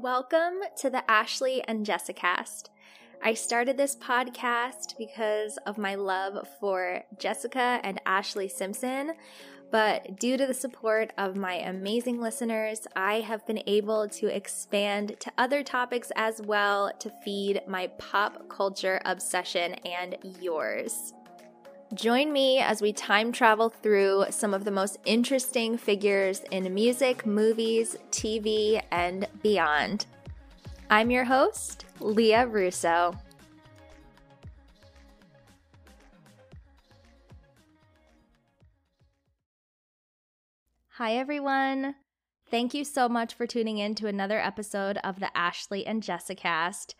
Welcome to the Ashlee and Jessicast. I started this podcast because of my love for Jessica and Ashlee Simpson, but due to the support of my amazing listeners, I have been able to expand to other topics as well to feed my pop culture obsession and yours. Join me as we time travel through some of the most interesting figures in music, movies, TV, and beyond. I'm your host, Lia Russo. Hi, everyone. Thank you so much for tuning in to another episode of the Ashlee and Jessicast.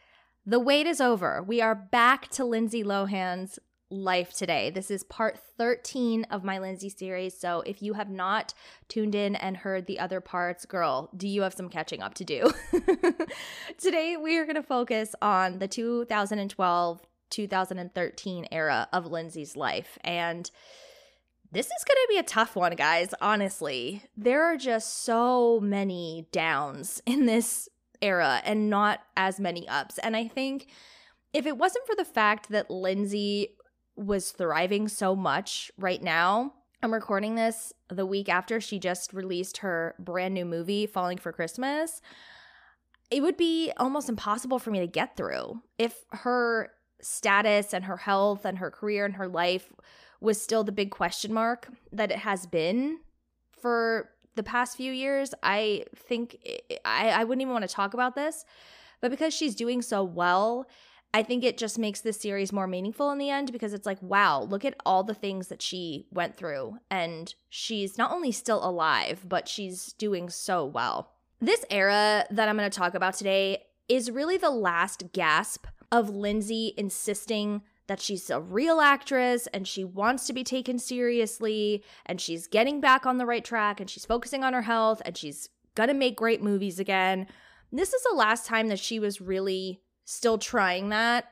The wait is over. We are back to Lindsay Lohan's life today. This is part 13 of my Lindsay series. So if you have not tuned in and heard the other parts, girl, do you have some catching up to do? today we are going to focus on the 2012 2013 era of Lindsay's life. And this is going to be a tough one, guys, honestly. There are just so many downs in this era and not as many ups. And I think if it wasn't for the fact that Lindsay was thriving so much right now. I'm recording this the week after she just released her brand new movie, Falling for Christmas. It would be almost impossible for me to get through if her status and her health and her career and her life was still the big question mark that it has been for the past few years. I think I, I wouldn't even want to talk about this. But because she's doing so well I think it just makes this series more meaningful in the end because it's like, wow, look at all the things that she went through. And she's not only still alive, but she's doing so well. This era that I'm going to talk about today is really the last gasp of Lindsay insisting that she's a real actress and she wants to be taken seriously and she's getting back on the right track and she's focusing on her health and she's going to make great movies again. This is the last time that she was really still trying that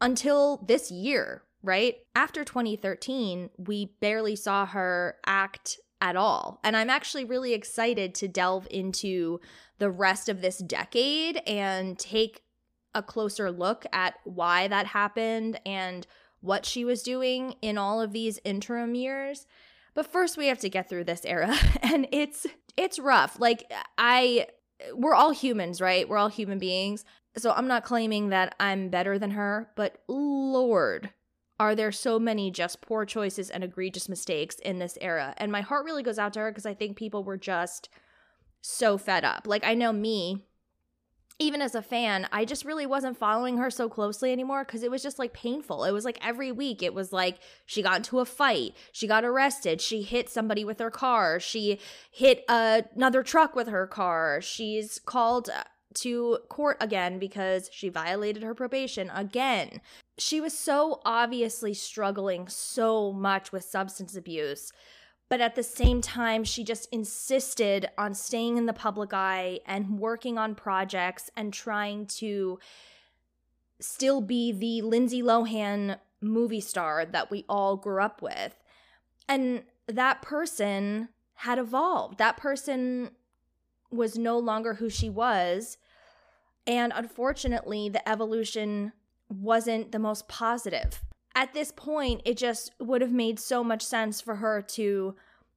until this year, right? After 2013, we barely saw her act at all. And I'm actually really excited to delve into the rest of this decade and take a closer look at why that happened and what she was doing in all of these interim years. But first we have to get through this era and it's it's rough. Like I we're all humans, right? We're all human beings. So I'm not claiming that I'm better than her, but Lord, are there so many just poor choices and egregious mistakes in this era. And my heart really goes out to her because I think people were just so fed up. Like, I know me, even as a fan, I just really wasn't following her so closely anymore because it was just like painful. It was like every week, it was like she got into a fight, she got arrested, she hit somebody with her car, she hit another truck with her car, she's called uh, to court again because she violated her probation again. She was so obviously struggling so much with substance abuse. But at the same time, she just insisted on staying in the public eye and working on projects and trying to still be the Lindsay Lohan movie star that we all grew up with. And that person had evolved. That person was no longer who she was. And unfortunately, the evolution wasn't the most positive. At this point, it just would have made so much sense for her to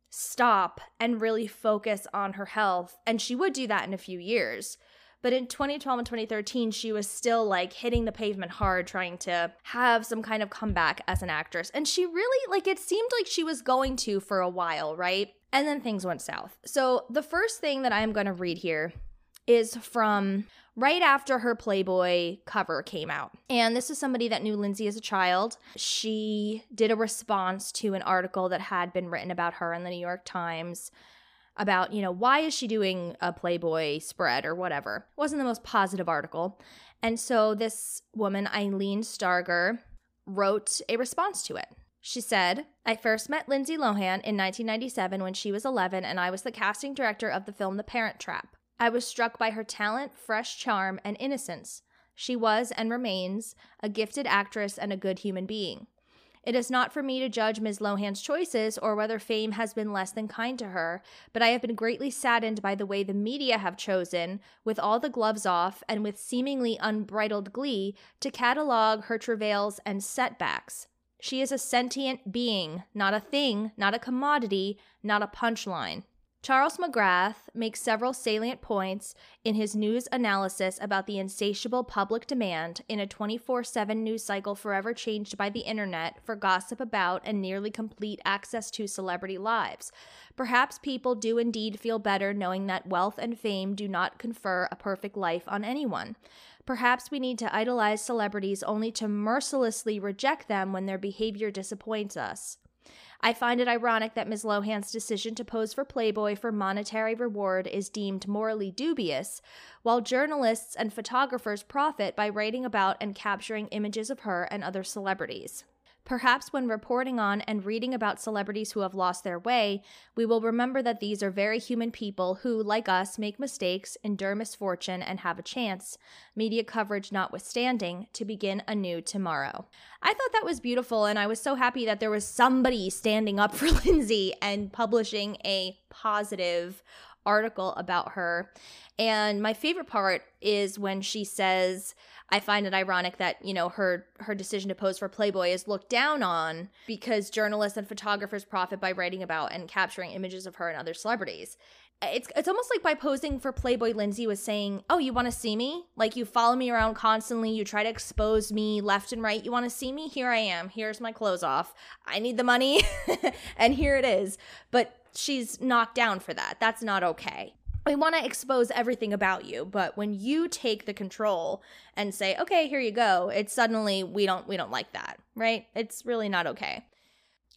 stop and really focus on her health. And she would do that in a few years. But in 2012 and 2013, she was still like hitting the pavement hard, trying to have some kind of comeback as an actress. And she really, like, it seemed like she was going to for a while, right? And then things went south. So the first thing that I'm going to read here is from right after her Playboy cover came out. And this is somebody that knew Lindsay as a child. She did a response to an article that had been written about her in the New York Times about, you know, why is she doing a Playboy spread or whatever. It wasn't the most positive article. And so this woman, Ilene Starger, wrote a response to it. She said, I first met Lindsay Lohan in 1997 when she was 11, and I was the casting director of the film The Parent Trap. I was struck by her talent, fresh charm, and innocence. She was and remains a gifted actress and a good human being. It is not for me to judge Ms. Lohan's choices or whether fame has been less than kind to her, but I have been greatly saddened by the way the media have chosen, with all the gloves off and with seemingly unbridled glee, to catalog her travails and setbacks. She is a sentient being, not a thing, not a commodity, not a punchline. Charles McGrath makes several salient points in his news analysis about the insatiable public demand in a 24 7 news cycle forever changed by the internet for gossip about and nearly complete access to celebrity lives. Perhaps people do indeed feel better knowing that wealth and fame do not confer a perfect life on anyone. Perhaps we need to idolize celebrities only to mercilessly reject them when their behavior disappoints us. I find it ironic that Ms. Lohan's decision to pose for Playboy for monetary reward is deemed morally dubious, while journalists and photographers profit by writing about and capturing images of her and other celebrities. Perhaps when reporting on and reading about celebrities who have lost their way, we will remember that these are very human people who, like us, make mistakes, endure misfortune, and have a chance, media coverage notwithstanding, to begin anew tomorrow. I thought that was beautiful, and I was so happy that there was somebody standing up for Lindsay and publishing a positive article about her. And my favorite part is when she says, I find it ironic that, you know, her her decision to pose for Playboy is looked down on because journalists and photographers profit by writing about and capturing images of her and other celebrities. It's it's almost like by posing for Playboy Lindsay was saying, "Oh, you want to see me? Like you follow me around constantly, you try to expose me left and right. You want to see me? Here I am. Here's my clothes off. I need the money." and here it is. But she's knocked down for that. That's not okay. We want to expose everything about you, but when you take the control and say, "Okay, here you go," it's suddenly we don't we don't like that, right? It's really not okay.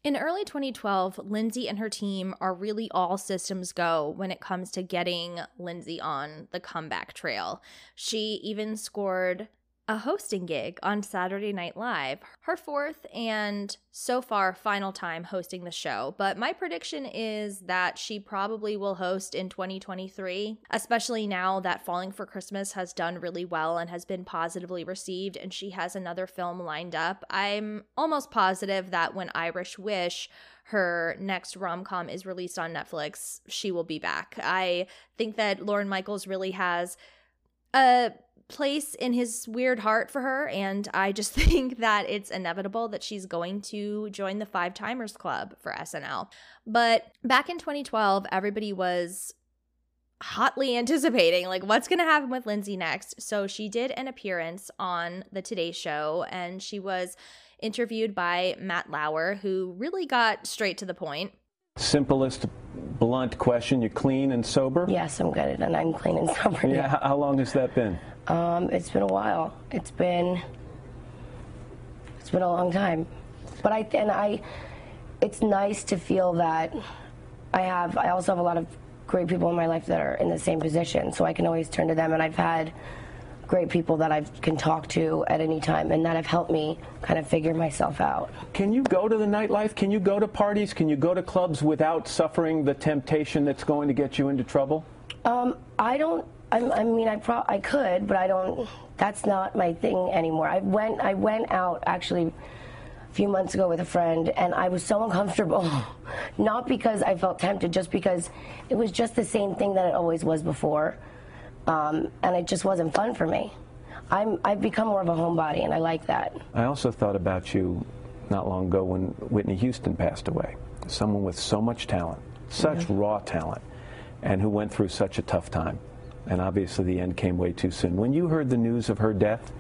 In early 2012, Lindsay and her team are really all systems go when it comes to getting Lindsay on the comeback trail. She even scored a hosting gig on Saturday Night Live, her fourth and so far final time hosting the show. But my prediction is that she probably will host in 2023, especially now that Falling for Christmas has done really well and has been positively received, and she has another film lined up. I'm almost positive that when Irish Wish her next rom com is released on Netflix, she will be back. I think that Lorne Michaels really has a place in his weird heart for her. And I just think that it's inevitable that she's going to join the Five Timers Club for SNL. But back in 2012, everybody was hotly anticipating like what's going to happen with Lindsay next. So she did an appearance on the Today show and she was interviewed by Matt Lauer who really got straight to the point. Simplest blunt question, you clean and sober? Yes, I'm good and I'm clean and sober. Yeah, now. how long has that been? Um, it's been a while. It's been it's been a long time, but I and I. It's nice to feel that I have. I also have a lot of great people in my life that are in the same position, so I can always turn to them. And I've had great people that I can talk to at any time, and that have helped me kind of figure myself out. Can you go to the nightlife? Can you go to parties? Can you go to clubs without suffering the temptation that's going to get you into trouble? Um, I don't I, I mean, I pro- I could, but I don't. That's not my thing anymore. I went I went out actually a few months ago with a friend, and I was so uncomfortable. not because I felt tempted, just because it was just the same thing that it always was before, um, and it just wasn't fun for me. I'm I've become more of a homebody, and I like that. I also thought about you not long ago when Whitney Houston passed away. Someone with so much talent, such mm-hmm. raw talent, and who went through such a tough time and obviously the end came way too soon. When you heard the news of her death,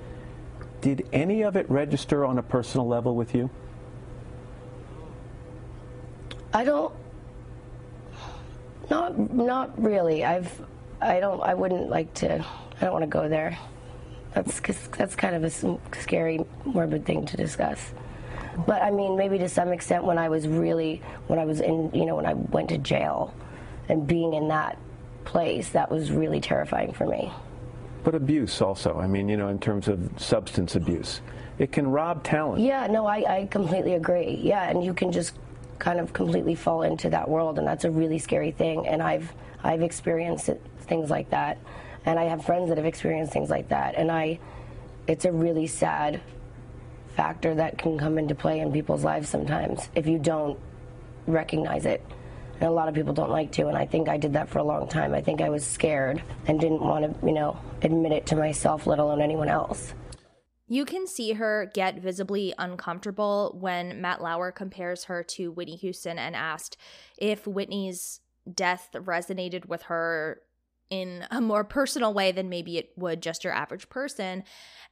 did any of it register on a personal level with you? I don't. Not not really. I've I don't I wouldn't like to. I don't want to go there. That's that's kind of a scary, morbid thing to discuss. But I mean, maybe to some extent, when I was really, when I was in, you know, when I went to jail, and being in that place, that was really terrifying for me. But abuse also, I mean, you know, in terms of substance abuse, it can rob talent. Yeah, no, I, I completely agree. Yeah, and you can just kind of completely fall into that world, and that's a really scary thing. And I've I've experienced it, things like that, and I have friends that have experienced things like that, and I, it's a really sad factor that can come into play in people's lives sometimes if you don't recognize it. A lot of people don't like to, and I think I did that for a long time. I think I was scared and didn't want to, you know, admit it to myself, let alone anyone else. You can see her get visibly uncomfortable when Matt Lauer compares her to Whitney Houston and asked if Whitney's death resonated with her in a more personal way than maybe it would just your average person.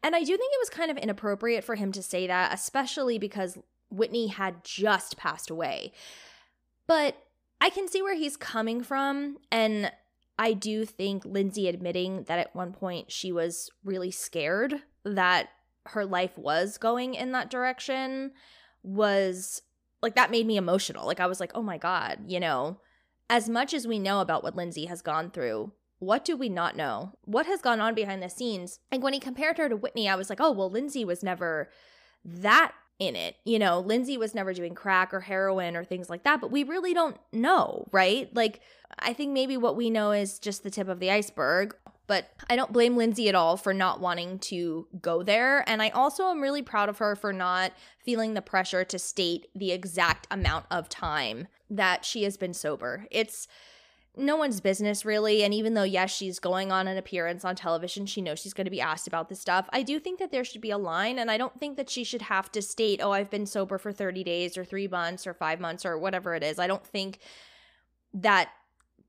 And I do think it was kind of inappropriate for him to say that, especially because Whitney had just passed away. But I can see where he's coming from. And I do think Lindsay admitting that at one point she was really scared that her life was going in that direction was like that made me emotional. Like I was like, oh my God, you know, as much as we know about what Lindsay has gone through, what do we not know? What has gone on behind the scenes? Like when he compared her to Whitney, I was like, oh, well, Lindsay was never that in it. You know, Lindsay was never doing crack or heroin or things like that, but we really don't know, right? Like, I think maybe what we know is just the tip of the iceberg. But I don't blame Lindsay at all for not wanting to go there. And I also am really proud of her for not feeling the pressure to state the exact amount of time that she has been sober. It's no one's business really. And even though yes she's going on an appearance on television she knows she's going to be asked about this stuff. I do think that there should be a line and i don't think that she should have to state oh i've been sober for 30 days or 3 months or 5 months or whatever it is. I don't think that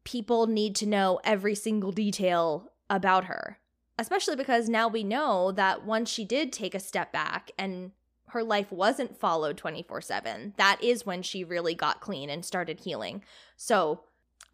people need to know every single detail about her especially because now we know that once she did take a step back and her life wasn't followed 24/7 that is when she really got clean and started healing. So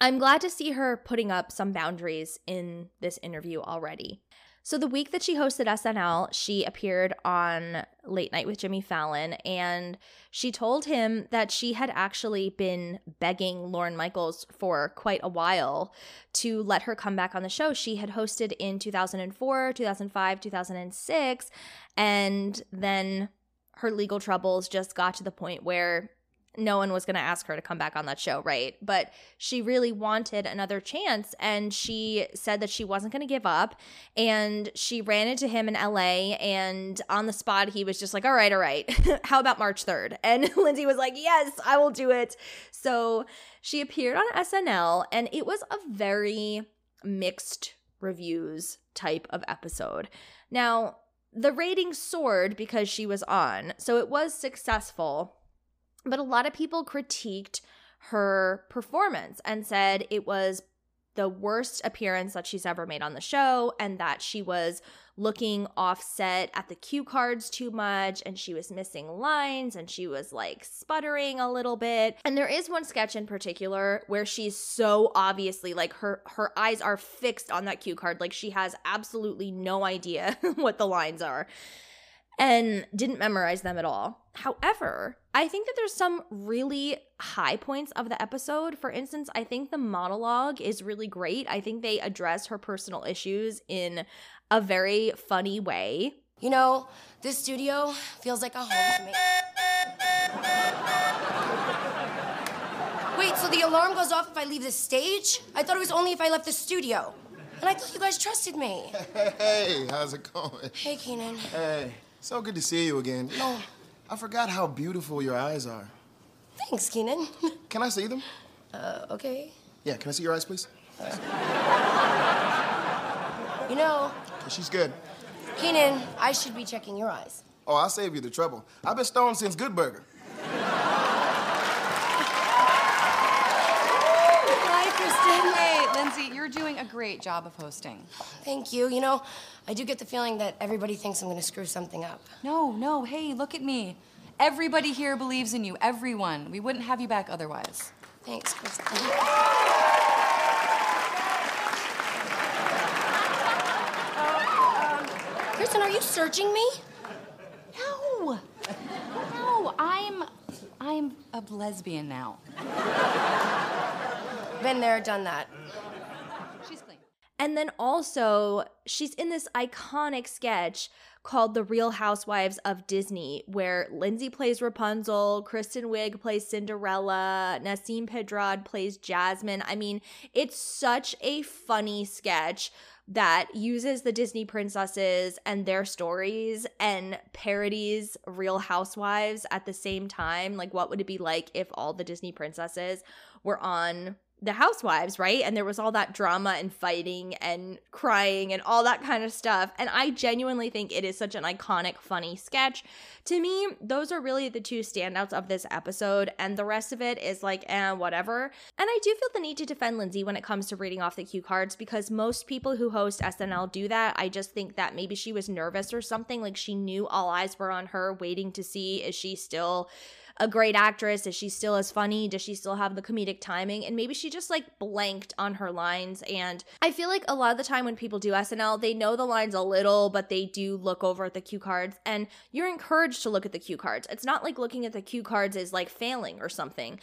I'm glad to see her putting up some boundaries in this interview already. So, the week that she hosted SNL, she appeared on Late Night with Jimmy Fallon, and she told him that she had actually been begging Lorne Michaels for quite a while to let her come back on the show. She had hosted in 2004, 2005, 2006, and then her legal troubles just got to the point where no one was going to ask her to come back on that show, right? But she really wanted another chance and she said that she wasn't going to give up. And she ran into him in LA and on the spot, he was just like, all right, all right, how about March 3rd? And Lindsay was like, yes, I will do it. So she appeared on SNL and it was a very mixed reviews type of episode. Now, the ratings soared because she was on, so it was successful but a lot of people critiqued her performance and said it was the worst appearance that she's ever made on the show and that she was looking offset at the cue cards too much and she was missing lines and she was like sputtering a little bit. And there is one sketch in particular where she's so obviously like her her eyes are fixed on that cue card like she has absolutely no idea what the lines are and didn't memorize them at all. However, I think that there's some really high points of the episode. For instance, I think the monologue is really great. I think they address her personal issues in a very funny way. You know, this studio feels like a home to me. Wait, so the alarm goes off if I leave the stage? I thought it was only if I left the studio. And I thought you guys trusted me. Hey, how's it going? Hey, Kenan. Hey. So good to see you again. You know, I forgot how beautiful your eyes are. Thanks, Kenan. Can I see them? Uh, okay. Yeah, can I see your eyes, please? You know, She's good. Kenan, I should be checking your eyes. Oh, I'll save you the trouble. I've been stoned since Good Burger. Hi, Kristen. Hey, Lindsay, you're doing a great job of hosting. Thank you. You know, I do get the feeling that everybody thinks I'm going to screw something up. No, no, hey, look at me. Everybody here believes in you, everyone. We wouldn't have you back otherwise. Thanks, Kristen. Kristen, are you searching me? No. No, I'm I'm a lesbian now. Been there, done that. And then also, she's in this iconic sketch called The Real Housewives of Disney, where Lindsay plays Rapunzel, Kristen Wiig plays Cinderella, Nasim Pedrad plays Jasmine. I mean, it's such a funny sketch that uses the Disney princesses and their stories and parodies Real Housewives at the same time. Like, what would it be like if all the Disney princesses were on the housewives, right? And there was all that drama and fighting and crying and all that kind of stuff. And I genuinely think it is such an iconic, funny sketch. To me, those are really the two standouts of this episode. And the rest of it is like, eh, whatever. And I do feel the need to defend Lindsay when it comes to reading off the cue cards because most people who host SNL do that. I just think that maybe she was nervous or something. Like she knew all eyes were on her, waiting to see is she still a great actress? Is she still as funny? Does she still have the comedic timing? And maybe she just like blanked on her lines. And I feel like a lot of the time when people do SNL, they know the lines a little, but they do look over at the cue cards. And you're encouraged to look at the cue cards. It's not like looking at the cue cards is like failing or something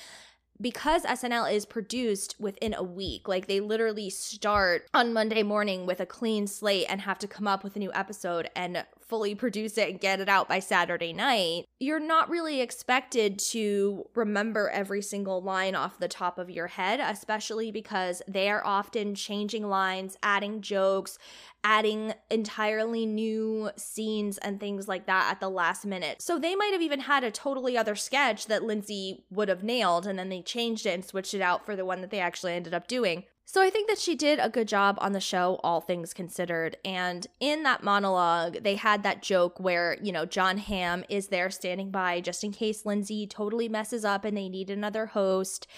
because SNL is produced within a week, like they literally start on Monday morning with a clean slate and have to come up with a new episode and fully produce it and get it out by Saturday night, you're not really expected to remember every single line off the top of your head, especially because they are often changing lines, adding jokes, adding entirely new scenes and things like that at the last minute. So they might have even had a totally other sketch that Lindsay would have nailed and then they changed it and switched it out for the one that they actually ended up doing. So I think that she did a good job on the show, all things considered. And in that monologue, they had that joke where, you know, Jon Hamm is there standing by just in case Lindsay totally messes up and they need another host.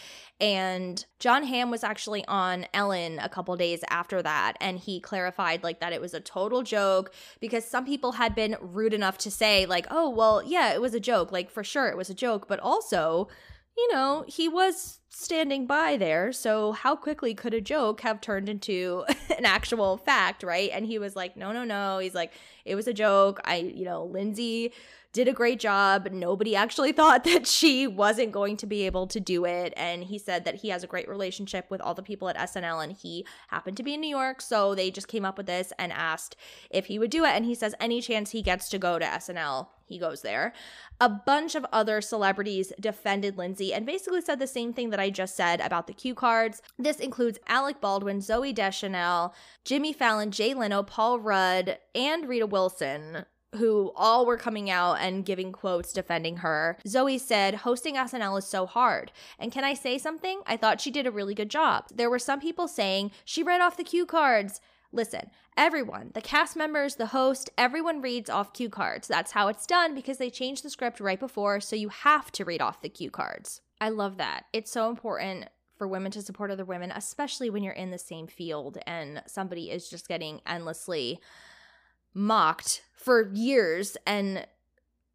And Jon Hamm was actually on Ellen a couple days after that. And he clarified, like, that it was a total joke because some people had been rude enough to say, like, oh, well, yeah, it was a joke. Like, for sure, it was a joke. But also, you know, he was standing by there. So, how quickly could a joke have turned into an actual fact, right? And he was like, no, no, no. He's like, it was a joke. I, you know, Lindsay did a great job. Nobody actually thought that she wasn't going to be able to do it. And he said that he has a great relationship with all the people at SNL and he happened to be in New York. So they just came up with this and asked if he would do it. And he says, any chance he gets to go to SNL, he goes there. A bunch of other celebrities defended Lindsay and basically said the same thing that I just said about the cue cards. This includes Alec Baldwin, Zooey Deschanel, Jimmy Fallon, Jay Leno, Paul Rudd, and Rita Wilson who all were coming out and giving quotes defending her. Zoe said, Hosting SNL is so hard. And can I say something? I thought she did a really good job. There were some people saying she read off the cue cards. Listen, everyone, the cast members, the host, everyone reads off cue cards. That's how it's done because they changed the script right before, so you have to read off the cue cards. I love that. It's so important for women to support other women, especially when you're in the same field and somebody is just getting endlessly mocked for years and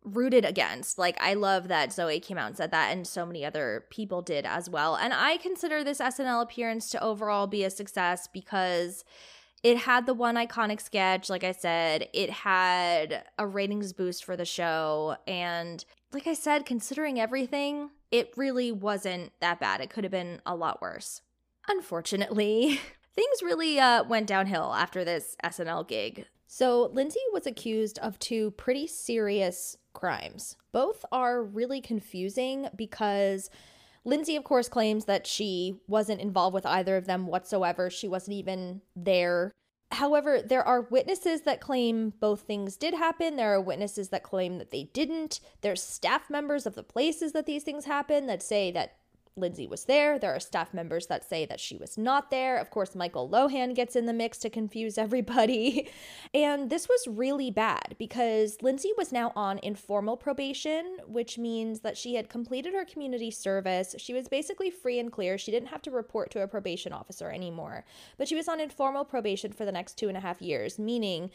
rooted against. Like, I love that Zooey came out and said that, and so many other people did as well. And I consider this SNL appearance to overall be a success because it had the one iconic sketch, like I said, it had a ratings boost for the show. And like I said, considering everything, it really wasn't that bad. It could have been a lot worse. Unfortunately, things really uh, went downhill after this SNL gig. So, Lindsay was accused of two pretty serious crimes. Both are really confusing because Lindsay, of course, claims that she wasn't involved with either of them whatsoever. She wasn't even there. However, there are witnesses that claim both things did happen. There are witnesses that claim that they didn't. There's staff members of the places that these things happen that say that Lindsay was there. There are staff members that say that she was not there. Of course, Michael Lohan gets in the mix to confuse everybody. And this was really bad because Lindsay was now on informal probation, which means that she had completed her community service. She was basically free and clear. She didn't have to report to a probation officer anymore. But she was on informal probation for the next two and a half years, meaning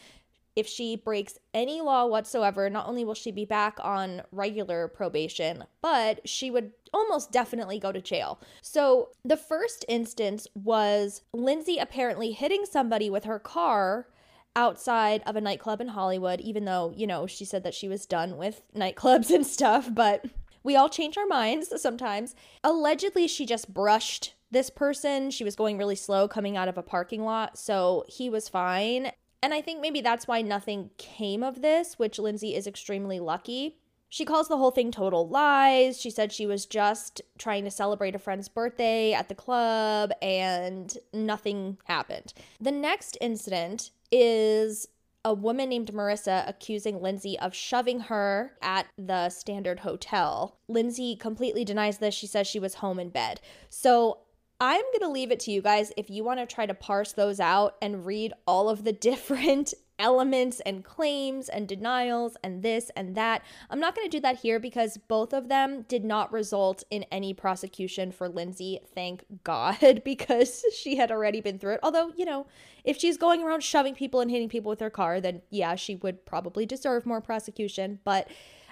if she breaks any law whatsoever, not only will she be back on regular probation, but she would almost definitely go to jail. So the first instance was Lindsay apparently hitting somebody with her car outside of a nightclub in Hollywood, even though, you know, she said that she was done with nightclubs and stuff, but we all change our minds sometimes. Allegedly, she just brushed this person. She was going really slow coming out of a parking lot, so he was fine. And I think maybe that's why nothing came of this, which Lindsay is extremely lucky. She calls the whole thing total lies. She said she was just trying to celebrate a friend's birthday at the club and nothing happened. The next incident is a woman named Marissa accusing Lindsay of shoving her at the Standard Hotel. Lindsay completely denies this. She says she was home in bed. So I'm going to leave it to you guys if you want to try to parse those out and read all of the different elements and claims and denials and this and that. I'm not going to do that here because both of them did not result in any prosecution for Lindsay, thank God, because she had already been through it. Although, you know, if she's going around shoving people and hitting people with her car, then yeah, she would probably deserve more prosecution. But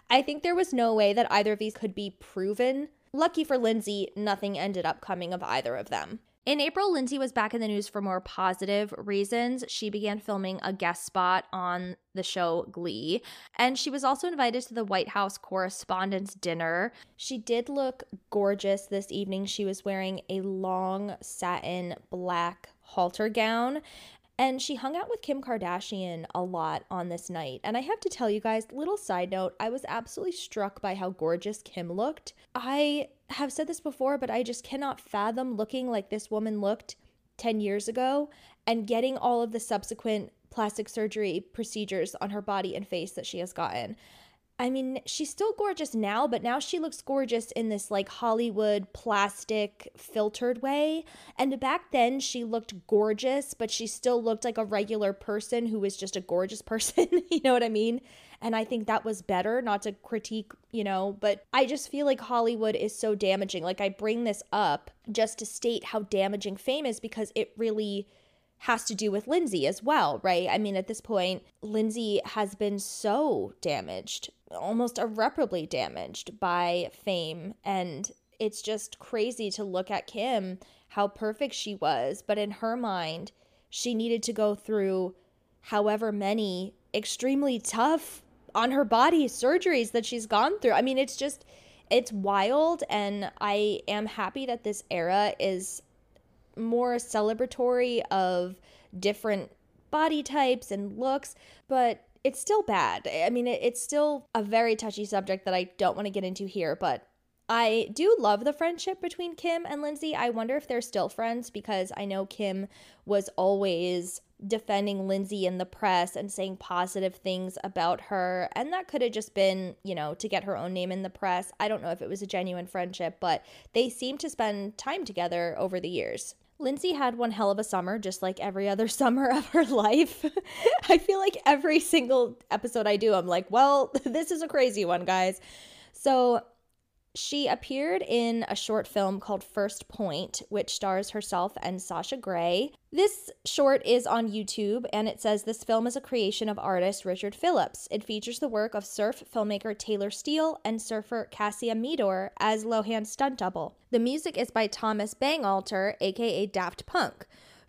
I think there was no way that either of these could be proven. Lucky for Lindsay, nothing ended up coming of either of them. In April, Lindsay was back in the news for more positive reasons. She began filming a guest spot on the show Glee, and she was also invited to the White House Correspondents' Dinner. She did look gorgeous this evening. She was wearing a long satin black halter gown, and she hung out with Kim Kardashian a lot on this night. And I have to tell you guys, little side note, I was absolutely struck by how gorgeous Kim looked. I have said this before, but I just cannot fathom looking like this woman looked 10 years ago and getting all of the subsequent plastic surgery procedures on her body and face that she has gotten. I mean, she's still gorgeous now, but now she looks gorgeous in this like Hollywood plastic filtered way. And back then she looked gorgeous, but she still looked like a regular person who was just a gorgeous person. you know what I mean? And I think that was better, not to critique, you know, but I just feel like Hollywood is so damaging. Like, I bring this up just to state how damaging fame is because it really has to do with Lindsay as well, right? I mean, at this point, Lindsay has been so damaged, almost irreparably damaged by fame. And it's just crazy to look at Kim, how perfect she was. But in her mind, she needed to go through however many extremely tough on her body surgeries that she's gone through. I mean, it's just, it's wild. And I am happy that this era is more celebratory of different body types and looks, but it's still bad. I mean, it's still a very touchy subject that I don't want to get into here, but I do love the friendship between Kim and Lindsay. I wonder if they're still friends because I know Kim was always defending Lindsay in the press and saying positive things about her. And that could have just been, you know, to get her own name in the press. I don't know if it was a genuine friendship, but they seem to spend time together over the years. Lindsay had one hell of a summer, just like every other summer of her life. I feel like every single episode I do, I'm like, well, this is a crazy one, guys. So she appeared in a short film called First Point, which stars herself and Sasha Grey. This short is on YouTube and it says this film is a creation of artist Richard Phillips. It features the work of surf filmmaker Taylor Steele and surfer Kassia Meador as Lohan's stunt double. The music is by Thomas Bangalter, aka Daft Punk.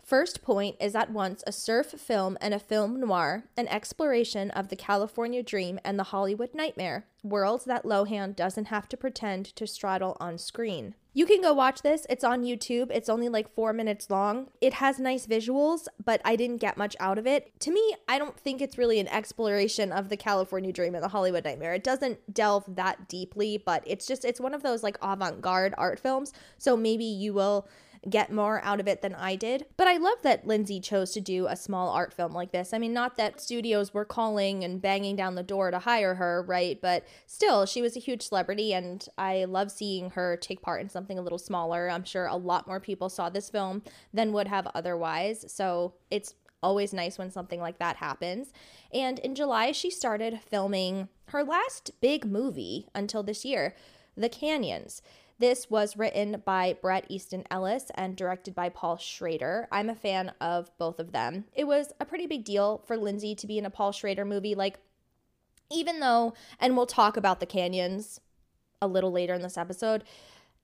First Point is at once a surf film and a film noir, an exploration of the California dream and the Hollywood nightmare, worlds that Lohan doesn't have to pretend to straddle on screen. You can go watch this. It's on YouTube. It's only like four minutes long. It has nice visuals, but I didn't get much out of it. To me, I don't think it's really an exploration of the California dream and the Hollywood nightmare. It doesn't delve that deeply, but it's just, it's one of those like avant garde art films. So maybe you will get more out of it than I did. But I love that Lindsay chose to do a small art film like this. I mean, not that studios were calling and banging down the door to hire her, right? But still, she was a huge celebrity, and I love seeing her take part in something a little smaller. I'm sure a lot more people saw this film than would have otherwise. So it's always nice when something like that happens. And in July, she started filming her last big movie until this year, The Canyons. This was written by Bret Easton Ellis and directed by Paul Schrader. I'm a fan of both of them. It was a pretty big deal for Lindsay to be in a Paul Schrader movie. Like, even though, and we'll talk about the canyons a little later in this episode,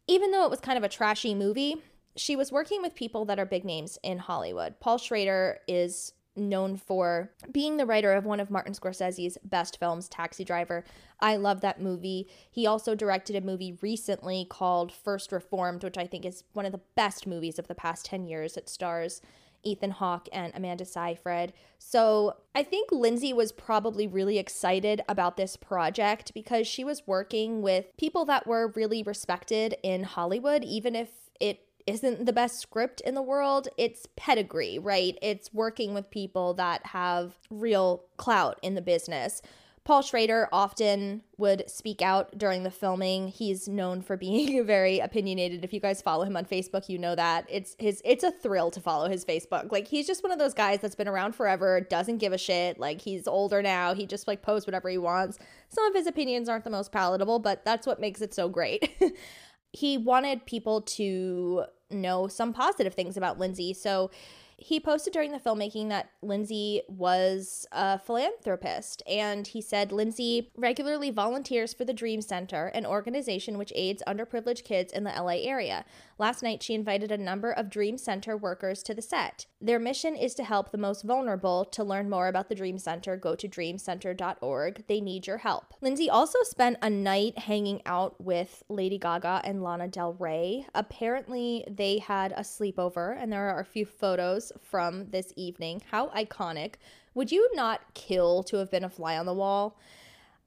even though it was kind of a trashy movie, she was working with people that are big names in Hollywood. Paul Schrader is known for being the writer of one of Martin Scorsese's best films, Taxi Driver. I love that movie. He also directed a movie recently called First Reformed, which I think is one of the best movies of the past 10 years. It stars Ethan Hawke and Amanda Seyfried. So I think Lindsay was probably really excited about this project because she was working with people that were really respected in Hollywood, even if it isn't the best script in the world. It's pedigree, right? It's working with people that have real clout in the business. Paul Schrader often would speak out during the filming. He's known for being very opinionated. If you guys follow him on Facebook, you know that. It's his it's a thrill to follow his Facebook. Like he's just one of those guys that's been around forever, doesn't give a shit. Like he's older now. He just like posts whatever he wants. Some of his opinions aren't the most palatable, but that's what makes it so great. he wanted people to know some positive things about Lindsay. So he posted during the filmmaking that Lindsay was a philanthropist, and he said Lindsay regularly volunteers for the Dream Center, an organization which aids underprivileged kids in the LA area. Last night, she invited a number of Dream Center workers to the set. Their mission is to help the most vulnerable. To learn more about the Dream Center, go to dreamcenter.org. They need your help. Lindsay also spent a night hanging out with Lady Gaga and Lana Del Rey. Apparently, they had a sleepover, and there are a few photos from this evening. How iconic. Would you not kill to have been a fly on the wall?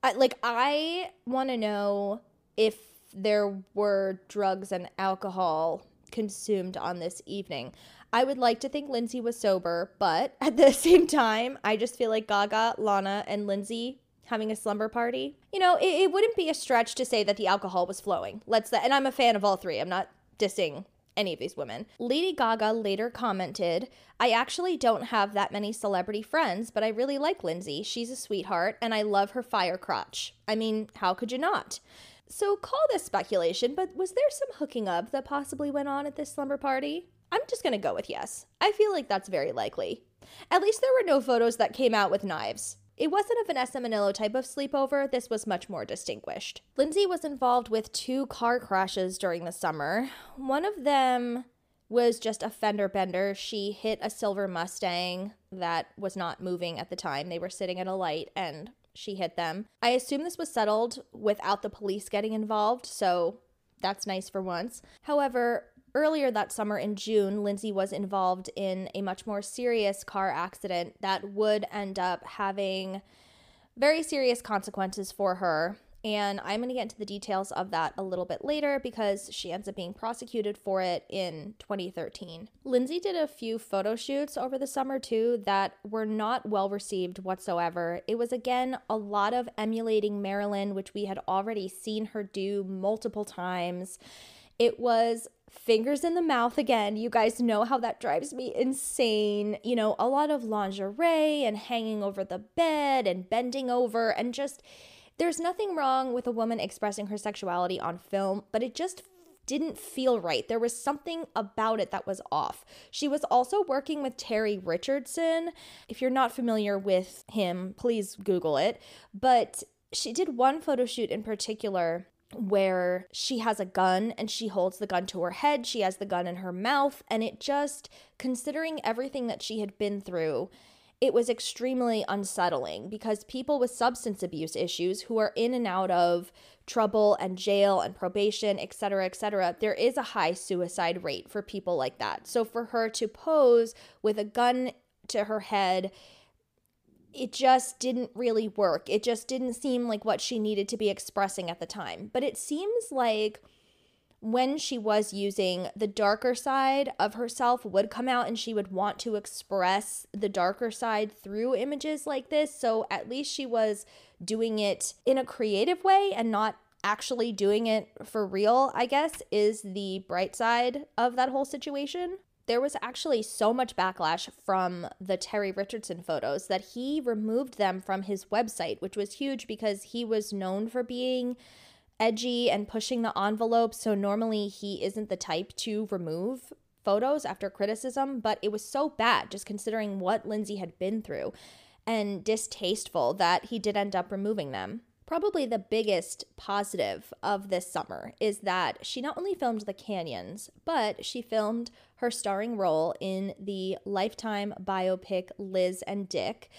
I, like, I want to know if there were drugs and alcohol consumed on this evening. I would like to think Lindsay was sober, but at the same time, I just feel like Gaga, Lana, and Lindsay having a slumber party. You know, it, it wouldn't be a stretch to say that the alcohol was flowing. Let's and I'm a fan of all three. I'm not dissing any of these women. Lady Gaga later commented, I actually don't have that many celebrity friends, but I really like Lindsay. She's a sweetheart, and I love her fire crotch. I mean, how could you not? So call this speculation, but was there some hooking up that possibly went on at this slumber party? I'm just gonna go with yes. I feel like that's very likely. At least there were no photos that came out with knives. It wasn't a Vanessa Minnillo type of sleepover, this was much more distinguished. Lindsay was involved with two car crashes during the summer. One of them was just a fender bender. She hit a silver Mustang that was not moving at the time. They were sitting at a light and she hit them. I assume this was settled without the police getting involved, so that's nice for once. However, Earlier that summer in June, Lindsay was involved in a much more serious car accident that would end up having very serious consequences for her. And I'm going to get into the details of that a little bit later because she ends up being prosecuted for it in 2013. Lindsay did a few photo shoots over the summer too that were not well received whatsoever. It was again a lot of emulating Marilyn, which we had already seen her do multiple times. It was fingers in the mouth again. You guys know how that drives me insane. You know, a lot of lingerie and hanging over the bed and bending over and just there's nothing wrong with a woman expressing her sexuality on film, but it just didn't feel right. There was something about it that was off. She was also working with Terry Richardson. If you're not familiar with him, please Google it. But she did one photo shoot in particular where she has a gun and she holds the gun to her head, she has the gun in her mouth, and it just, considering everything that she had been through, it was extremely unsettling because people with substance abuse issues who are in and out of trouble and jail and probation, etc., etc., there is a high suicide rate for people like that. So for her to pose with a gun to her head it just didn't really work. It just didn't seem like what she needed to be expressing at the time. But it seems like when she was using the darker side of herself would come out and she would want to express the darker side through images like this. So at least she was doing it in a creative way and not actually doing it for real, I guess, is the bright side of that whole situation there was actually so much backlash from the Terry Richardson photos that he removed them from his website, which was huge because he was known for being edgy and pushing the envelope. So normally he isn't the type to remove photos after criticism, but it was so bad just considering what Lindsay had been through and distasteful that he did end up removing them. Probably the biggest positive of this summer is that she not only filmed The Canyons, but she filmed her starring role in the Lifetime biopic Liz and Dick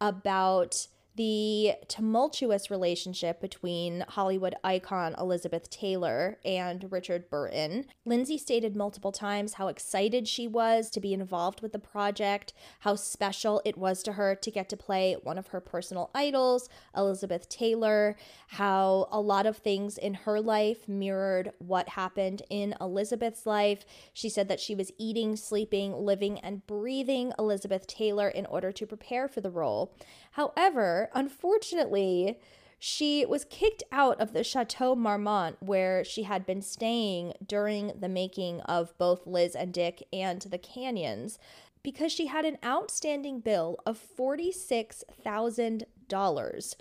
about the tumultuous relationship between Hollywood icon Elizabeth Taylor and Richard Burton. Lindsay stated multiple times how excited she was to be involved with the project, how special it was to her to get to play one of her personal idols, Elizabeth Taylor, how a lot of things in her life mirrored what happened in Elizabeth's life. She said that she was eating, sleeping, living, and breathing Elizabeth Taylor in order to prepare for the role. However, unfortunately, she was kicked out of the Chateau Marmont where she had been staying during the making of both Liz and Dick and The Canyons because she had an outstanding bill of $46,000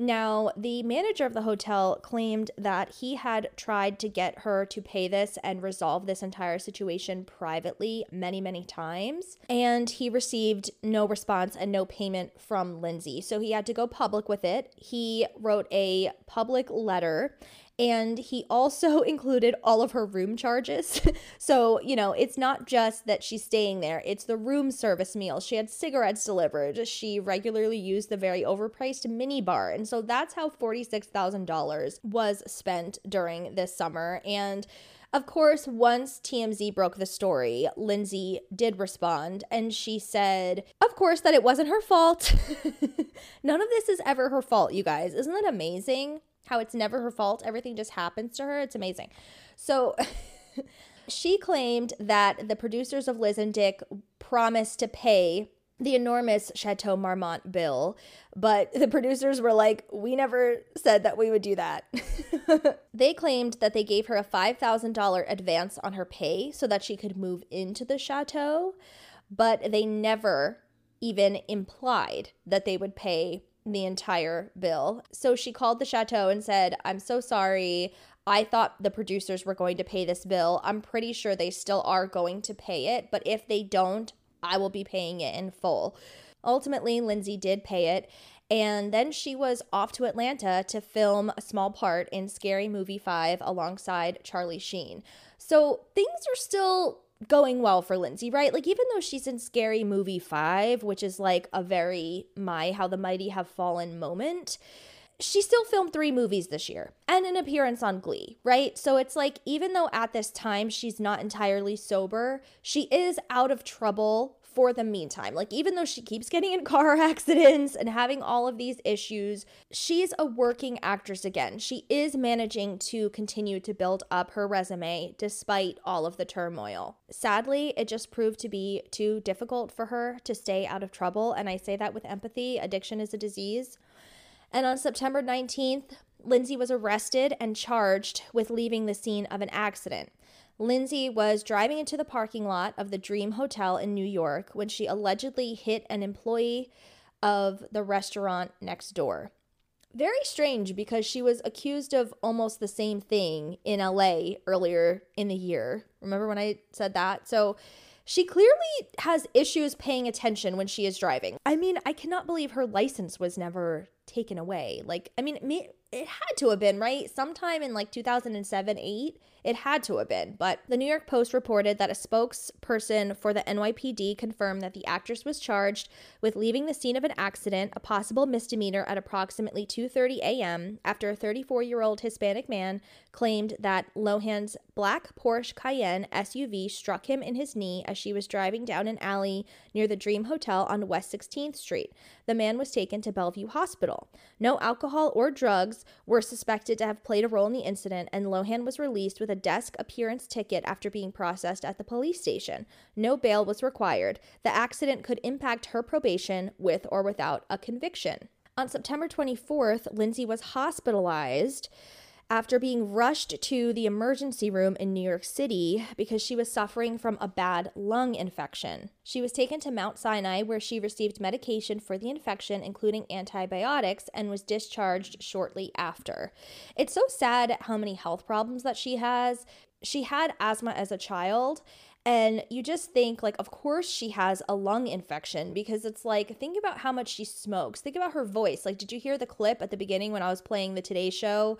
now, the manager of the hotel claimed that he had tried to get her to pay this and resolve this entire situation privately many, many times, and he received no response and no payment from Lindsay. So he had to go public with it. He wrote a public letter and he also included all of her room charges. so, you know, it's not just that she's staying there, it's the room service meal. She had cigarettes delivered. She regularly used the very overpriced mini bar. And so that's how $46,000 was spent during this summer. And of course, once TMZ broke the story, Lindsay did respond and she said, of course, that it wasn't her fault. None of this is ever her fault, you guys. Isn't that amazing? How it's never her fault. Everything just happens to her. It's amazing. So she claimed that the producers of Liz and Dick promised to pay the enormous Chateau Marmont bill, but the producers were like, we never said that we would do that. they claimed that they gave her a $5,000 advance on her pay so that she could move into the chateau, but they never even implied that they would pay the entire bill. So she called the chateau and said, I'm so sorry. I thought the producers were going to pay this bill. I'm pretty sure they still are going to pay it, but if they don't, I will be paying it in full. Ultimately, Lindsay did pay it, and then she was off to Atlanta to film a small part in Scary Movie 5 alongside Charlie Sheen. So things are still going well for Lindsay, right? Like even though she's in Scary Movie 5, which is like a very my how the mighty have fallen moment, she still filmed 3 movies this year and an appearance on Glee, right? So it's like even though at this time she's not entirely sober, she is out of trouble for the meantime. Like, even though she keeps getting in car accidents and having all of these issues, she's a working actress again. She is managing to continue to build up her resume despite all of the turmoil. Sadly, it just proved to be too difficult for her to stay out of trouble. And I say that with empathy. Addiction is a disease. And on September 19th, Lindsay was arrested and charged with leaving the scene of an accident. Lindsay was driving into the parking lot of the Dream Hotel in New York when she allegedly hit an employee of the restaurant next door. Very strange because she was accused of almost the same thing in LA earlier in the year. Remember when I said that? So she clearly has issues paying attention when she is driving. I mean, I cannot believe her license was never taken away. Like, I mean, it had to have been, right? Sometime in like 2007, 8 it had to have been, but the New York Post reported that a spokesperson for the NYPD confirmed that the actress was charged with leaving the scene of an accident, a possible misdemeanor at approximately 2:30 a.m. after a 34-year-old Hispanic man claimed that Lohan's black Porsche Cayenne SUV struck him in his knee as she was driving down an alley near the Dream Hotel on West 16th Street. The man was taken to Bellevue Hospital. No alcohol or drugs were suspected to have played a role in the incident, and Lohan was released with a desk appearance ticket after being processed at the police station. No bail was required. The accident could impact her probation with or without a conviction. On September 24th, Lindsay was hospitalized after being rushed to the emergency room in New York City because she was suffering from a bad lung infection. She was taken to Mount Sinai where she received medication for the infection, including antibiotics, and was discharged shortly after. It's so sad how many health problems that she has. She had asthma as a child And you just think, like, of course she has a lung infection because it's like, think about how much she smokes. Think about her voice. Like, did you hear the clip at the beginning when I was playing the Today Show?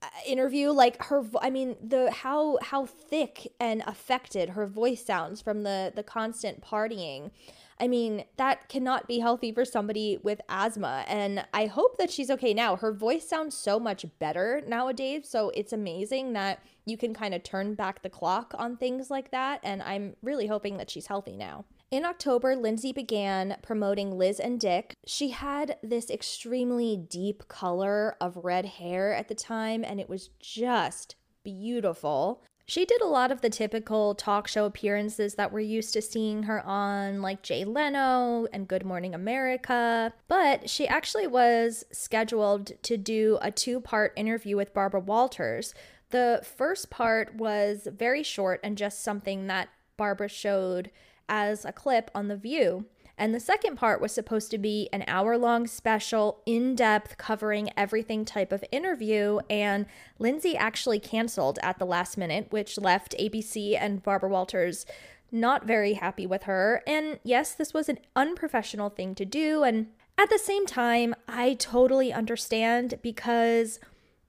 Uh, interview like her i mean the how how thick and affected her voice sounds from the the constant partying. I mean that cannot be healthy for somebody with asthma and i hope that she's okay now. Her voice sounds so much better nowadays so it's amazing that you can kind of turn back the clock on things like that and i'm really hoping that she's healthy now in October, Lindsay began promoting Liz and Dick. She had this extremely deep color of red hair at the time, and it was just beautiful. She did a lot of the typical talk show appearances that we're used to seeing her on, like Jay Leno and Good Morning America. But she actually was scheduled to do a two part interview with Barbara Walters. The first part was very short and just something that Barbara showed as a clip on The View. And the second part was supposed to be an hour long special, in depth, covering everything type of interview. And Lindsay actually canceled at the last minute, which left ABC and Barbara Walters not very happy with her. And yes, this was an unprofessional thing to do. And at the same time, I totally understand because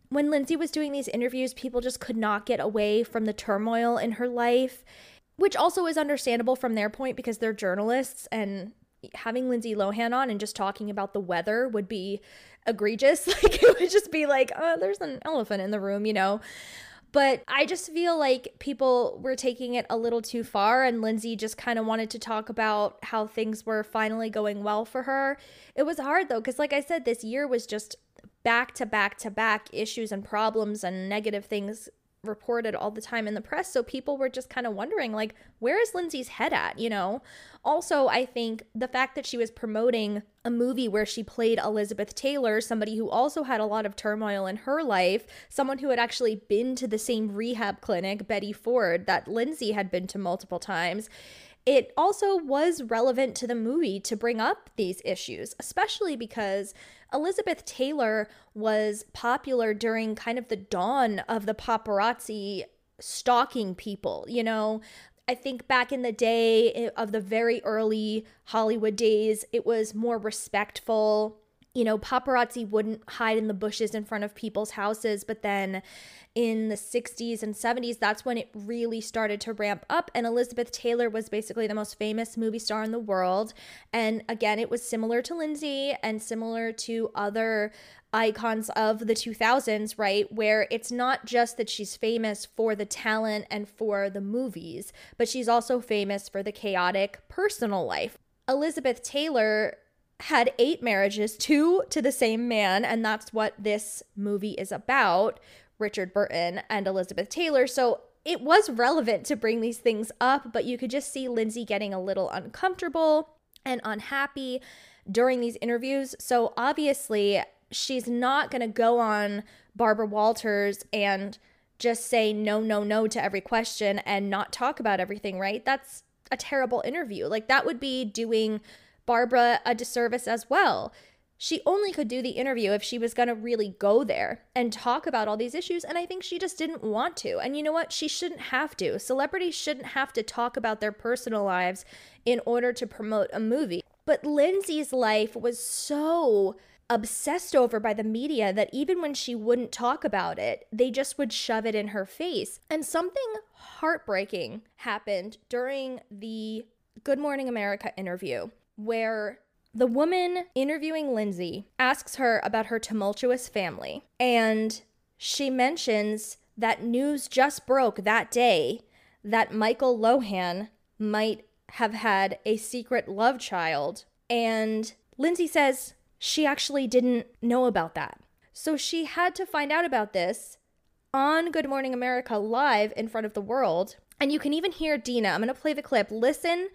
when Lindsay was doing these interviews, people just could not get away from the turmoil in her life which also is understandable from their point because they're journalists and having Lindsay Lohan on and just talking about the weather would be egregious. Like it would just be like, oh, there's an elephant in the room, you know. But I just feel like people were taking it a little too far, and Lindsay just kind of wanted to talk about how things were finally going well for her. It was hard though, because like I said, this year was just back to back to back issues and problems and negative things reported all the time in the press. So people were just kind of wondering, like, where is Lindsay's head at? You know? Also, I think the fact that she was promoting a movie where she played Elizabeth Taylor, somebody who also had a lot of turmoil in her life, someone who had actually been to the same rehab clinic, Betty Ford, that Lindsay had been to multiple times. It also was relevant to the movie to bring up these issues, especially because Elizabeth Taylor was popular during kind of the dawn of the paparazzi stalking people, you know. I think back in the day eh, of the very early Hollywood days, it was more respectful. You know, paparazzi wouldn't hide in the bushes in front of people's houses, but then in the 60s and 70s, that's when it really started to ramp up. And Elizabeth Taylor was basically the most famous movie star in the world. And again, it was similar to Lindsay and similar to other icons of the 2000s, right? Where it's not just that she's famous for the talent and for the movies, but she's also famous for the chaotic personal life. Elizabeth Taylor had eight marriages, two to the same man, and that's what this movie is about, Richard Burton and Elizabeth Taylor. So it was relevant to bring these things up, but you could just see Lindsay getting a little uncomfortable and unhappy during these interviews. So obviously, she's not going to go on Barbara Walters and just say no, no, no to every question and not talk about everything, right? That's a terrible interview. Like, that would be doing Barbara a disservice as well she only could do the interview if she was going to really go there and talk about all these issues. And I think she just didn't want to. And you know what? She shouldn't have to. Celebrities shouldn't have to talk about their personal lives in order to promote a movie. But Lindsay's life was so obsessed over by the media that even when she wouldn't talk about it, they just would shove it in her face. And something heartbreaking happened during the Good Morning America interview where the woman interviewing Lindsay asks her about her tumultuous family, and she mentions that news just broke that day that Michael Lohan might have had a secret love child. And Lindsay says she actually didn't know about that. So she had to find out about this on Good Morning America live in front of the world. And you can even hear Dina. I'm going to play the clip. Listen